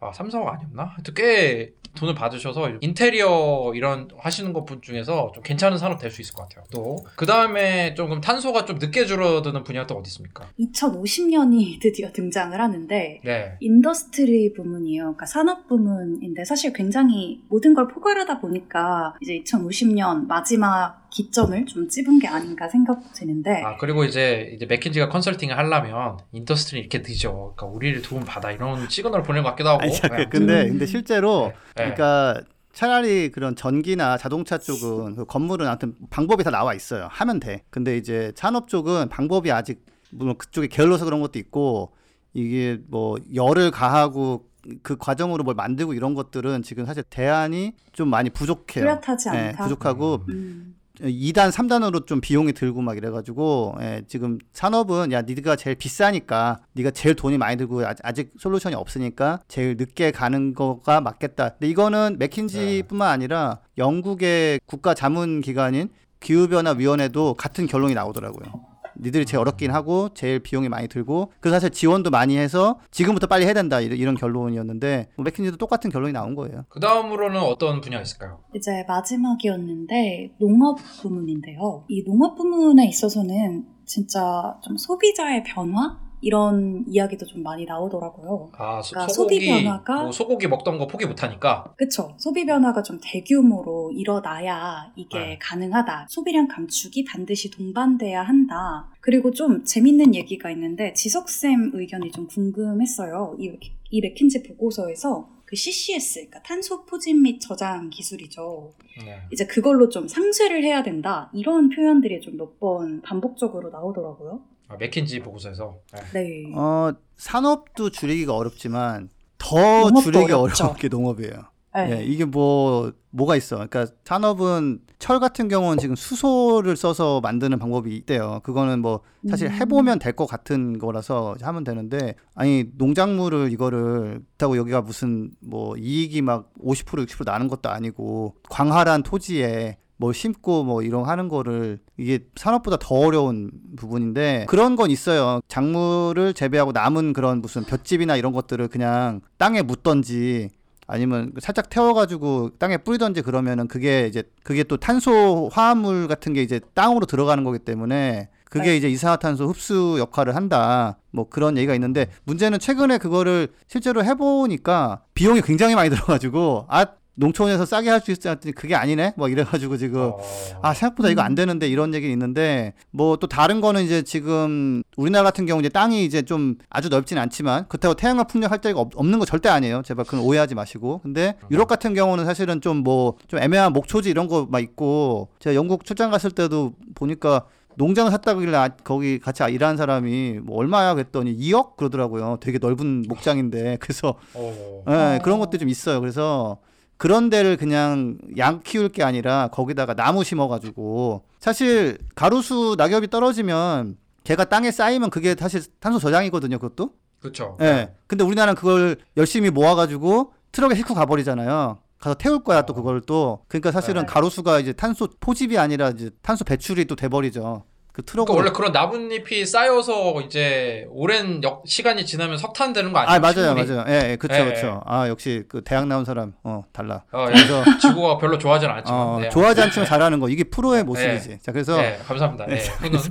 아 3, 4억 아니었나? 하여튼 꽤 돈을 받으셔서 인테리어 이런 하시는 것 분 중에서 좀 괜찮은 산업 될 수 있을 것 같아요. 또 그 다음에 조금 탄소가 좀 늦게 줄어드는 분야가 또 어디 있습니까? 2050년이 드디어 등장을 하는데 네. industry 부문이에요. 그러니까 산업 부문인데 사실 굉장히 모든 걸 포괄하다 보니까 이제 2050년 마지막 기점을 좀 찝은 게 아닌가 생각되는데 아 그리고 이제 이제 맥킨지가 컨설팅을 하려면 industry 이렇게 늦죠. 그러니까 우리를 도움 받아 이런 시그널을 보내는 것 같기도 하고. 아니, 잠깐, 네. 근데 음. 근데 실제로 네. 그러니까 차라리 그런 전기나 자동차 쪽은 그 건물은 아무튼 방법이 다 나와 있어요. 하면 돼. 근데 이제 산업 쪽은 방법이 아직 물론 그쪽에 게을러서 그런 것도 있고 이게 뭐 열을 가하고 그 과정으로 뭘 만들고 이런 것들은 지금 사실 대안이 좀 많이 부족해요. 뚜렷하지 예, 않다. 부족하고 음. 2단, 3단으로 좀 비용이 들고 막 이래가지고 예, 지금 산업은 야 니가 제일 비싸니까 네가 제일 돈이 많이 들고 아직, 아직 솔루션이 없으니까 제일 늦게 가는 거가 맞겠다. 근데 이거는 맥킨지뿐만 아니라 영국의 국가 자문 기관인 기후변화 위원회도 같은 결론이 나오더라고요. 니들이 제일 어렵긴 하고 제일 비용이 많이 들고 그 사실 지원도 많이 해서 지금부터 빨리 해야 된다 이런, 이런 결론이었는데 뭐 맥킨지도 똑같은 결론이 나온 거예요. 그 다음으로는 어떤 분야가 있을까요? 이제 마지막이었는데 농업 부문인데요. 이 농업 부문에 있어서는 진짜 좀 소비자의 변화 이런 이야기도 좀 많이 나오더라고요. 아 소, 그러니까 소비 변화가- 뭐 소고기 먹던 거 포기 못하니까. 그쵸. 소비 변화가 좀 대규모로 일어나야 이게 네. 가능하다. 소비량 감축이 반드시 동반돼야 한다. 그리고 좀 재밌는 얘기가 있는데 지석 쌤 의견이 좀 궁금했어요. 이, 이 맥킨지 보고서에서 그 CCS, 그러니까 탄소 포집 및 저장 기술이죠. 네. 이제 그걸로 좀 상쇄를 해야 된다. 이런 표현들이 좀 몇 번 반복적으로 나오더라고요. 아, 맥킨지 보고서에서. 네. 네. 어 산업도 줄이기가 어렵지만 더 줄이기 어렵죠. 어려운 게 농업이에요. 네. 예, 이게 뭐 뭐가 있어? 그러니까 산업은 철 같은 경우는 지금 수소를 써서 만드는 방법이 있대요. 그거는 뭐 사실 음. 해보면 될 것 같은 거라서 하면 되는데 아니 농작물을 이거를 그렇다고 여기가 무슨 뭐 이익이 막 50% 60% 나는 것도 아니고 광활한 토지에 뭐 심고 뭐 이런 하는 거를 이게 산업보다 더 어려운 부분인데 그런 건 있어요. 작물을 재배하고 남은 그런 무슨 볏짚이나 이런 것들을 그냥 땅에 묻던지 아니면 살짝 태워가지고 땅에 뿌리던지 그러면은 그게 이제 그게 또 탄소 화합물 같은 게 이제 땅으로 들어가는 거기 때문에 그게 네. 이제 이산화탄소 흡수 역할을 한다. 뭐 그런 얘기가 있는데 문제는 최근에 그거를 실제로 해보니까 비용이 굉장히 많이 들어가지고 아 농촌에서 싸게 할 수 있지 않더니 그게 아니네. 뭐 이래가지고 지금 어, 아 생각보다 이거 안 음. 되는데 이런 얘기 있는데 뭐 또 다른 거는 이제 지금 우리나라 같은 경우 이제 땅이 이제 좀 아주 넓지는 않지만 그렇다고 태양광 풍력 할 데가 없- 없는 거 절대 아니에요 제발 그건 오해하지 마시고 근데 유럽 같은 경우는 사실은 좀 뭐 좀 애매한 목초지 이런 거 막 있고 제가 영국 출장 갔을 때도 보니까 농장을 샀다길래 아, 거기 같이 일하는 사람이 뭐 얼마야 그랬더니 2억 그러더라고요 되게 넓은 목장인데 그래서 어. 예, 어. 그런 것도 좀 있어요. 그래서 그런 데를 그냥 양 키울 게 아니라 거기다가 나무 심어가지고 사실 가로수 낙엽이 떨어지면 걔가 땅에 쌓이면 그게 사실 탄소 저장이거든요. 그것도. 그렇죠. 예. 근데 우리나라는 그걸 열심히 모아가지고 트럭에 싣고 가버리잖아요. 가서 태울 거야 또 어. 그걸 또. 그러니까 사실은 네. 가로수가 이제 탄소 포집이 아니라 이제 탄소 배출이 또 돼버리죠. 그 트럭으로. 그러니까 원래 그런 나뭇잎이 쌓여서 이제 오랜 역, 시간이 지나면 석탄 되는 거 아니에요? 아 맞아요 식물이? 맞아요 예, 예 그쵸 예, 그쵸 아 역시 그 대학 나온 사람 어 달라 어, 예. 그래서 지구가 별로 좋아하지는 않지만. 어, 네. 좋아하지 않지만 잘하는 거 이게 프로의 모습이지. 자 그래서 네, 감사합니다. 네.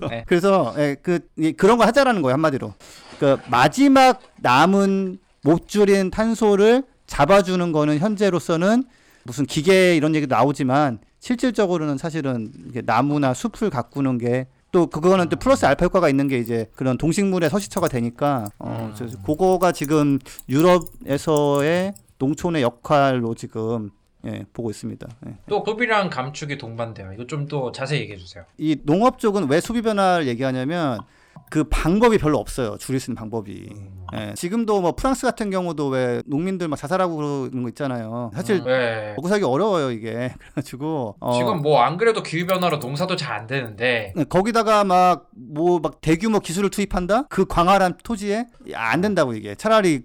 네. 그래서 예, 그 이, 그런 거 하자라는 거예요 한마디로. 그 마지막 남은 못 줄인 탄소를 잡아주는 거는 현재로서는 무슨 기계 이런 얘기도 나오지만 실질적으로는 사실은 나무나 숲을 가꾸는 게 또 그거는 또 플러스 알파 효과가 있는 게 이제 그런 동식물의 서식처가 되니까 어 음. 그거가 지금 유럽에서의 농촌의 역할로 지금 예, 보고 있습니다. 예. 또 소비량 감축이 동반돼요. 이거 좀 더 자세히 얘기해 주세요. 이 농업 쪽은 왜 소비 변화를 얘기하냐면 그 방법이 별로 없어요. 줄일 수 있는 방법이. 음. 예. 지금도 뭐 프랑스 같은 경우도 왜 농민들 막 자살하고 그러는 거 있잖아요. 사실 네. 먹고 살기 어려워요 이게. 그래가지고 어, 지금 뭐 안 그래도 기후 변화로 농사도 잘 안 되는데 네, 거기다가 막뭐 막 대규모 기술을 투입한다? 그 광활한 토지에 야, 안 된다고 이게. 차라리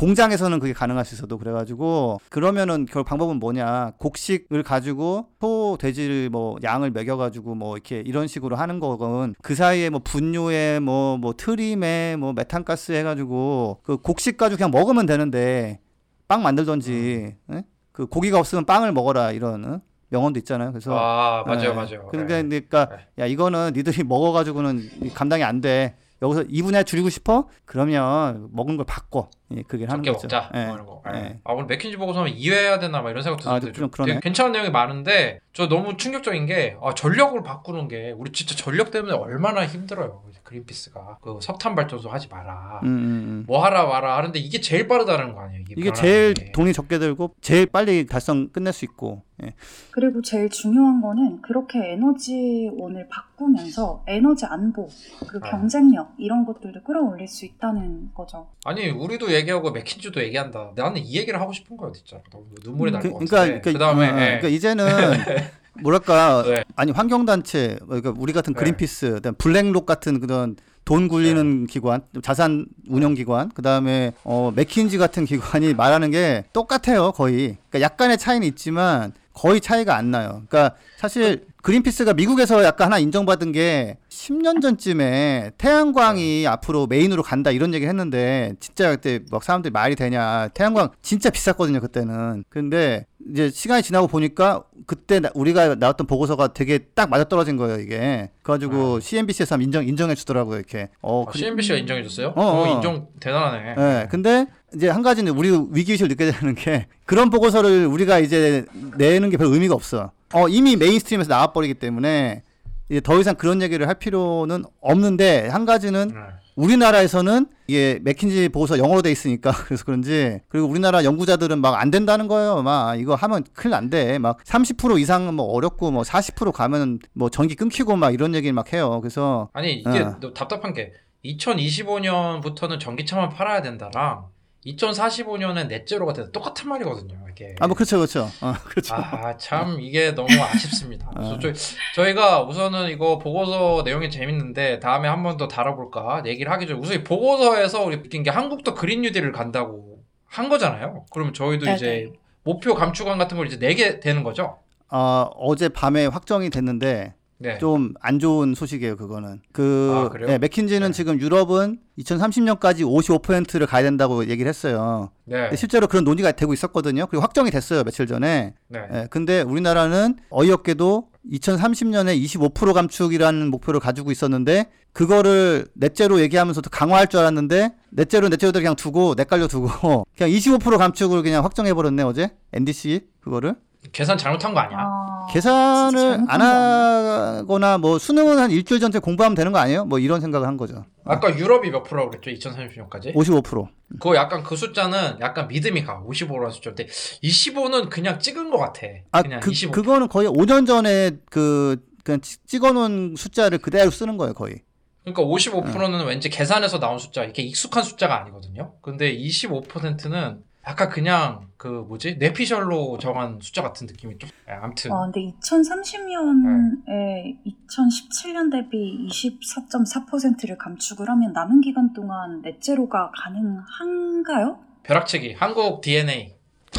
공장에서는 그게 가능할 수 있어도 그래가지고 그러면은 결 방법은 뭐냐 곡식을 가지고 소 돼지를 뭐 양을 먹여가지고 뭐 이렇게 이런 식으로 하는 거건 그 사이에 뭐 분뇨에 뭐 뭐 트림에 뭐 메탄가스 해가지고 그 곡식 가지고 그냥 먹으면 되는데 빵 만들던지 예? 그 고기가 없으면 빵을 먹어라 이런 어? 명언도 있잖아요. 그래서 아 맞아요 예. 맞아요. 그러니까, 네. 그러니까 네. 야 이거는 니들이 먹어가지고는 감당이 안 돼. 여기서 2분의 1 줄이고 싶어? 그러면 먹은 걸 바꿔. 예, 그게 하는 거죠. 먹자. 예, 뭐. 예. 예. 아 오늘 맥킨지 보고서 하면 이해해야 되나 막 이런 생각 아, 드는데 좀 좀. 되게 괜찮은 내용이 많은데 저 너무 충격적인 게 아, 전력을 바꾸는 게 우리 진짜 전력 때문에 얼마나 힘들어요. 그린피스가 그 석탄 발전소 하지 마라. 음, 음, 음. 뭐 하라 마라 하는데 이게 제일 빠르다는 거 아니에요? 이게, 이게 제일 게. 돈이 적게 들고 제일 빨리 달성 끝낼 수 있고. 예. 그리고 제일 중요한 거는 그렇게 에너지원을 바꾸면서 에너지 안보, 그리고 아. 경쟁력 이런 것들도 끌어올릴 수 있다는 거죠. 아니 우리도 얘기하고 맥킨지도 얘기한다. 나는 이 얘기를 하고 싶은 거야 진짜. 너무 눈물이 날 그, 것 그러니까, 같은데. 그러니까, 그다음에 어, 어, 예. 그러니까 이제는 뭐랄까 네. 아니 환경단체 그러니까 우리 같은 네. 그린피스, 그다음 블랙록 같은 그런 돈 굴리는 기관, 자산 운영 기관, 그다음에 어 맥킨지 같은 기관이 말하는 게 똑같아요 거의. 그러니까 약간의 차이는 있지만 거의 차이가 안 나요. 그러니까 사실 그린피스가 미국에서 약간 하나 인정받은 게 10년 전쯤에 태양광이 앞으로 메인으로 간다 이런 얘기를 했는데 진짜 그때 막 사람들이 말이 되냐 태양광 진짜 비쌌거든요 그때는 근데 이제 시간이 지나고 보니까 그때 나- 우리가 나왔던 보고서가 되게 딱 맞아 떨어진 거예요 이게 그래가지고 CNBC에서 인정 인정해 주더라고요 이렇게 어 아, 그- CNBC가 인정해 줬어요? 어, 어. 어, 인정 대단하네. 예, 근데 이제 한 가지는 우리 위기의식을 느껴야 되는 게 그런 보고서를 우리가 이제 내는 게 별 의미가 없어. 어, 이미 mainstream에서 나와버리기 때문에 이제 더 이상 그런 얘기를 할 필요는 없는데 한 가지는 네. 우리나라에서는 이게 맥킨지 보고서 영어로 돼 있으니까 그래서 그런지 그리고 우리나라 연구자들은 막 안 된다는 거예요. 막 이거 하면 큰일 난대. 막30% 이상은 뭐 어렵고 뭐 40% 가면 뭐 전기 끊기고 막 이런 얘기를 막 해요. 그래서 아니 이게 어. 너 답답한 게 2025년부터는 전기차만 팔아야 된다랑 2045년에 넷제로가 돼도 똑같은 말이거든요. 이게. 아 뭐 그렇죠 그렇죠. 어, 그렇죠. 아, 참 이게 너무 아쉽습니다. 어. 저희, 저희가 우선은 이거 보고서 내용이 재밌는데 다음에 한 번 더 다뤄볼까 얘기를 하기 전에 우선 이 보고서에서 우리 느낀 게 한국도 그린 뉴딜을 간다고 한 거잖아요. 그러면 저희도 네, 이제 목표 감축안 같은 걸 이제 내게 되는 거죠. 어, 어제 밤에 확정이 됐는데 네. 좀안 좋은 소식이에요, 그거는. 그 아? 네, 맥킨지는 네. 지금 유럽은 2030년까지 55%를 가야 된다고 얘기를 했어요. 네. 실제로 그런 논의가 되고 있었거든요. 그리고 확정이 됐어요, 며칠 전에. 네. 예, 근데 우리나라는 어이없게도 2030년에 25% 감축이라는 목표를 가지고 있었는데 그거를 넷째로 얘기하면서 더 강화할 줄 알았는데 넷째로 넷째로들 그냥 두고 넷갈려 두고 그냥 25% 감축을 그냥 확정해 버렸네 어제 NDC 그거를 계산 잘못한 거 아니야? 아, 계산을 안? 하거나 뭐 수능은 한 일주일 전에 공부하면 되는 거 아니에요? 뭐 이런 생각을 한 거죠. 아까 유럽이 몇 프로라고 그랬죠? 2030년까지? 55%. 그거 약간 그 숫자는 약간 믿음이 가. 55라는 숫자인데 25는 그냥 찍은 것 같아. 아, 그냥 그, 25. 그거는 거의 5년 전에 그 그냥 찍- 찍어놓은 숫자를 그대로 쓰는 거예요, 거의. 그러니까 55%는 왠지 계산해서 나온 숫자, 이렇게 익숙한 숫자가 아니거든요. 근데 25%는 약간 그냥 그 뭐지 뇌피셜로 정한 숫자 같은 느낌이 좀. 예, 아무튼 와, 근데 2030년에 2017년 대비 24.4%를 감축을 하면 남은 기간 동안 넷제로가 가능한가요? 벼락치기 한국 DNA.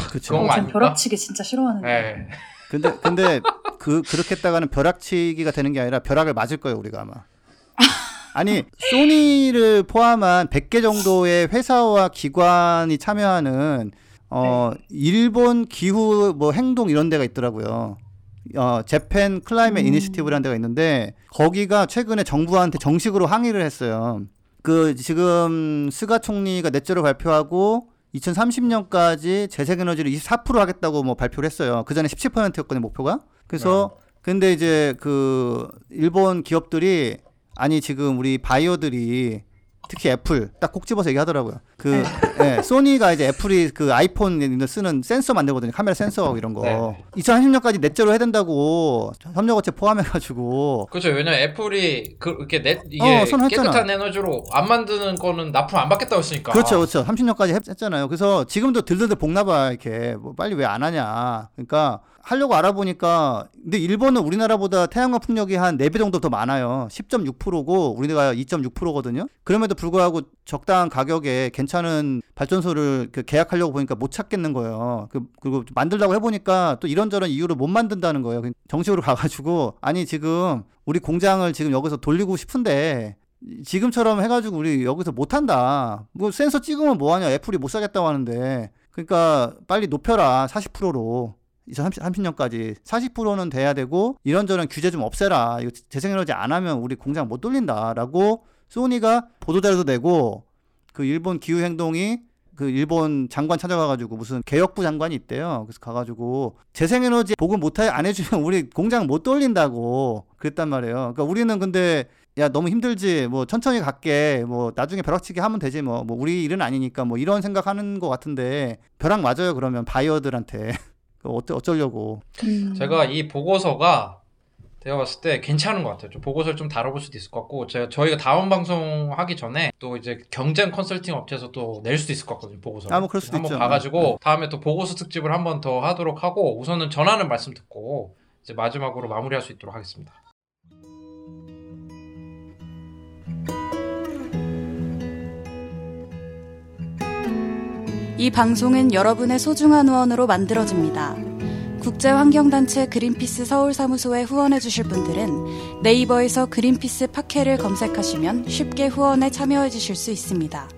그렇죠. 그건 전 아닐까? 벼락치기 진짜 싫어하는데. 예. 근데 근데 그 그렇게 했다가는 벼락치기가 되는 게 아니라 벼락을 맞을 거예요, 우리가 아마. 아니, 소니를 포함한 100개 정도의 회사와 기관이 참여하는 어 일본 기후 뭐 행동 이런 데가 있더라고요. 어 Japan Climate 음. Initiative라는 데가 있는데 거기가 최근에 정부한테 정식으로 항의를 했어요. 그 지금 스가 총리가 net zero 발표하고 2030년까지 재생에너지를 24% 하겠다고 뭐 발표를 했어요. 그 전에 17%였거든요 목표가. 그래서 근데 이제 그 일본 기업들이 아니 지금 우리 바이어들이 특히 애플 딱 콕 집어서 얘기하더라고요. 그 예, 소니가 이제 애플이 그 아이폰 쓰는 센서 만들거든요. 카메라 센서 이런 거. 네. 2030년까지 net zero 해야 된다고 협력업체 포함해가지고 그렇죠. 왜냐면 애플이 그 이렇게 넷 이게 어. 깨끗한 에너지로 안 만드는 거는 납품 안 받겠다고 했으니까. 그렇죠, 그렇죠. 30년까지 했, 잖아요 그래서 지금도 들들들 볶나봐 이렇게 뭐 빨리 왜 안 하냐. 그러니까 하려고 알아보니까 근데 일본은 우리나라보다 태양광 풍력이 한 4배 정도 더 많아요. 10.6%고 우리나라가 2.6%거든요. 그럼에도 불구하고 적당한 가격에 괜찮은 발전소를 그 계약하려고 보니까 못 찾겠는 거예요. 그, 그리고 만들려고 해보니까 또 이런저런 이유로 못 만든다는 거예요. 정식으로 가가지고 아니 지금 우리 공장을 지금 여기서 돌리고 싶은데 지금처럼 해가지고 우리 여기서 못한다. 뭐 센서 찍으면 뭐하냐. 애플이 못 사겠다고 하는데. 그러니까 빨리 높여라. 40%로. 2030년까지 40%는 돼야 되고 이런저런 규제 좀 없애라. 이거 재생에너지 안 하면 우리 공장 못 돌린다라고 소니가 보도자료도 내고 그 일본 기후 행동이 그 일본 장관 찾아가가지고 무슨 개혁부 장관이 있대요. 그래서 가가지고 재생에너지 보급 못해 안 해주면 우리 공장 못 돌린다고 그랬단 말이에요. 그러니까 우리는 근데 야 너무 힘들지 뭐 천천히 갈게 뭐 나중에 벼락치기 하면 되지 뭐, 뭐 우리 일은 아니니까 뭐 이런 생각하는 것 같은데 벼락 맞아요 그러면 바이어들한테 어쩌 어쩌려고 음. 제가 이 보고서가 제가 봤을 때 괜찮은 것 같아요. 좀 보고서를 좀 다뤄볼 수도 있을 것 같고 제가 저희가 다음 방송 하기 전에 또 이제 경쟁 컨설팅 업체에서 또 낼 수도 있을 것 같거든요. 보고서. 아, 뭐 그럴 수도 한번 있죠. 봐가지고 네. 다음에 또 보고서 특집을 한번 더 하도록 하고 우선은 전하는 말씀 듣고 이제 마지막으로 마무리할 수 있도록 하겠습니다. 이 방송은 여러분의 소중한 후원으로 만들어집니다. 국제환경단체 그린피스 서울사무소에 후원해주실 분들은 네이버에서 그린피스 팟캐를 검색하시면 쉽게 후원에 참여해주실 수 있습니다.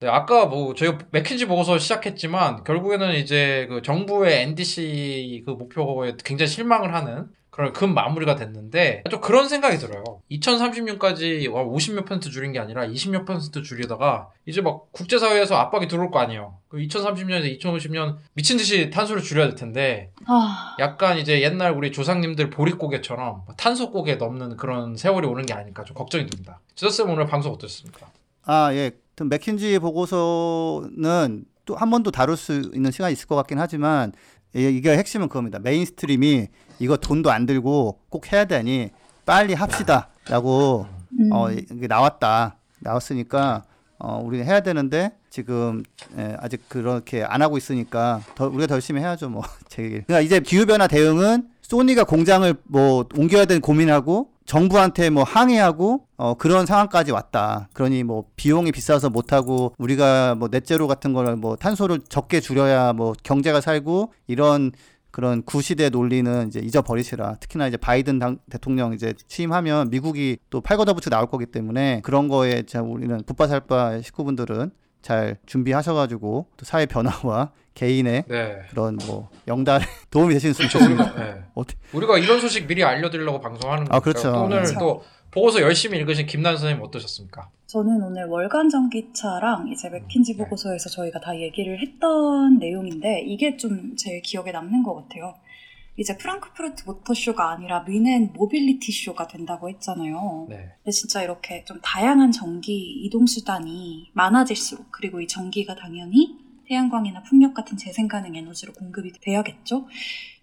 네, 아까 뭐 저희가 맥킨지 보고서 시작했지만 결국에는 이제 그 정부의 NDC 그 목표에 굉장히 실망을 하는 그런 큰 마무리가 됐는데 좀 그런 생각이 들어요. 2030년까지 50몇 퍼센트 줄인 게 아니라 20몇 퍼센트 줄이다가 이제 막 국제사회에서 압박이 들어올 거 아니에요. 그 2030년에서 2050년 미친 듯이 탄소를 줄여야 될 텐데 아, 약간 이제 옛날 우리 조상님들 보릿고개처럼 탄소 고개 넘는 그런 세월이 오는 게 아닐까 좀 걱정이 됩니다. 지더쌤 오늘 방송 어떠셨습니까? 아, 예. 맥킨지 보고서는 또 한 번 더 다룰 수 있는 시간이 있을 것 같긴 하지만 이- 이게 핵심은 그겁니다. mainstream이 이거 돈도 안 들고 꼭 해야 되니 빨리 합시다라고 음. 어 나왔다. 나왔으니까 어 우리가 해야 되는데 지금 예, 아직 그렇게 안 하고 있으니까 더 우리가 더 열심히 해야죠 뭐 제 얘기. 그러니까 이제 기후 변화 대응은 소니가 공장을 뭐 옮겨야 되는 고민하고 정부한테 뭐 항의하고 어 그런 상황까지 왔다. 그러니 뭐 비용이 비싸서 못 하고 우리가 뭐 net zero 같은 거를 뭐 탄소를 적게 줄여야 뭐 경제가 살고 이런 그런 구시대 논리는 이제 잊어버리시라. 특히나 이제 바이든 당, 대통령 이제 취임하면 미국이 또 팔거더부츠 나올 거기 때문에 그런 거에 자 우리는 붓바살바 식구분들은 잘 준비하셔가지고 또 사회 변화와 개인의 네. 그런 뭐 영달에 도움이 되시는 수 그렇죠. 우리가, 네. 우리가 이런 소식 미리 알려드리려고 방송하는 거니까 아, 그렇죠. 또 오늘 그렇죠. 또 보고서 열심히 읽으신 김난 선생님 어떠셨습니까? 저는 오늘 월간 전기차랑 이제 맥킨지 네. 보고서에서 저희가 다 얘기를 했던 내용인데 이게 좀제 기억에 남는 것 같아요. 이제 프랑크푸르트 모터쇼가 아니라 뮌헨 모빌리티 쇼가 된다고 했잖아요. 네. 근데 진짜 이렇게 좀 다양한 전기 이동 수단이 많아질수록 그리고 이 전기가 당연히 태양광이나 풍력 같은 재생 가능 에너지로 공급이 돼야겠죠.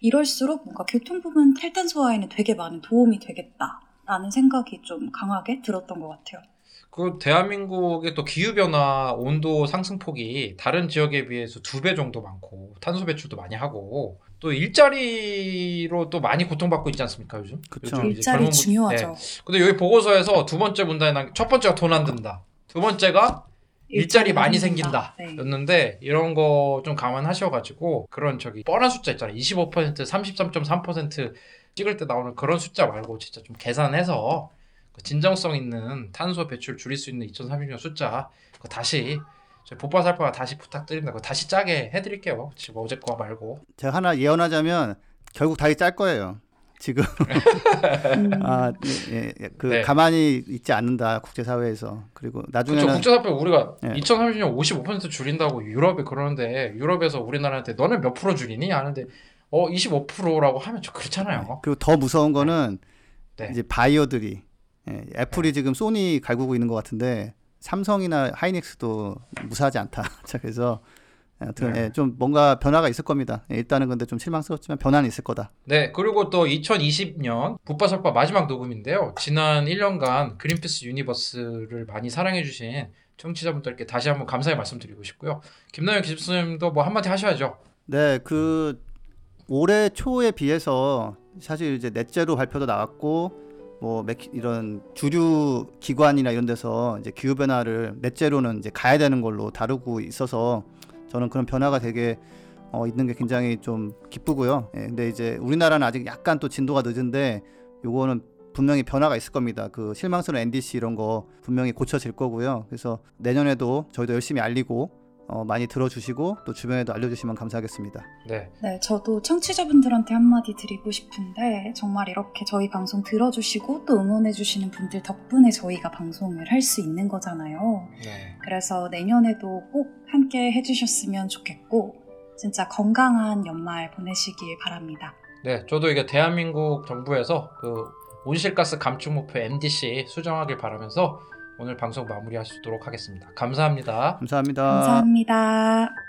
이럴수록 뭔가 교통 부분 탈탄소화에는 되게 많은 도움이 되겠다라는 생각이 좀 강하게 들었던 것 같아요. 그 대한민국의 또 기후 변화 온도 상승 폭이 다른 지역에 비해서 두 배 정도 많고 탄소 배출도 많이 하고 또 일자리로 또 많이 고통받고 있지 않습니까 요즘? 그쵸. 요즘 이제 일자리 젊은 분- 중요하죠. 네. 근데 여기 보고서에서 두 번째 문단에 남- 첫 번째가 돈 안 든다. 두 번째가 일자리 많이 생긴다. 네. 였는데 이런 거 좀 감안하셔가지고 그런 저기 뻔한 숫자 있잖아요. 25% 33.3% 찍을 때 나오는 그런 숫자 말고 진짜 좀 계산해서 그 진정성 있는 탄소 배출 줄일 수 있는 2030년 숫자 그거 다시 저희 보빠살빠가 다시 부탁드립니다. 그거 다시 짜게 해드릴게요. 지금 어제 거 말고. 제가 하나 예언하자면 결국 다리 짤 거예요. 지금 음, 아, 예, 예, 그 네. 가만히 있지 않는다 국제 사회에서 그리고. 나중에는 국제사표 우리가 예. 2030년 55% 줄인다고 유럽이 그러는데 유럽에서 우리나라한테 너는 몇 프로 줄이니? 하는데 어 25%라고 하면 좀 그렇잖아요. 그리고 더 무서운 거는 네. 이제 바이오들이 예, 애플이 지금 소니 갈구고 있는 것 같은데 삼성이나 하이닉스도 무사하지 않다. 자 그래서 아무튼 네. 예, 좀 뭔가 변화가 있을 겁니다. 예, 일단은 근데 좀 실망스럽지만 변화는 있을 거다. 네, 그리고 또 2020년 부빠살빠 마지막 녹음인데요. 지난 1년간 그린피스 유니버스를 많이 사랑해주신 청취자분들께 다시 한번 감사의 말씀드리고 싶고요. 김나영 기습님도 뭐 한마디 하셔야죠. 네, 그 올해 초에 비해서 사실 이제 net zero 발표도 나왔고 뭐 맥- 이런 주류 기관이나 이런 데서 이제 기후 변화를 net zero는 이제 가야 되는 걸로 다루고 있어서 저는 그런 변화가 되게 어, 있는 게 굉장히 좀 기쁘고요. 예, 근데 이제 우리나라는 아직 약간 또 진도가 늦은데 요거는 분명히 변화가 있을 겁니다. 그 실망스러운 NDC 이런 거 분명히 고쳐질 거고요. 그래서 내년에도 저희도 열심히 알리고 어, 많이 들어주시고 또 주변에도 알려주시면 감사하겠습니다. 네, 네, 저도 청취자분들한테 한마디 드리고 싶은데 정말 이렇게 저희 방송 들어주시고 또 응원해주시는 분들 덕분에 저희가 방송을 할 수 있는 거잖아요. 네, 그래서 내년에도 꼭 함께 해주셨으면 좋겠고 진짜 건강한 연말 보내시길 바랍니다. 네, 저도 이게 대한민국 정부에서 그 온실가스 감축 목표 MDC 수정하길 바라면서 오늘 방송 마무리하도록 하겠습니다. 감사합니다. 감사합니다. 감사합니다.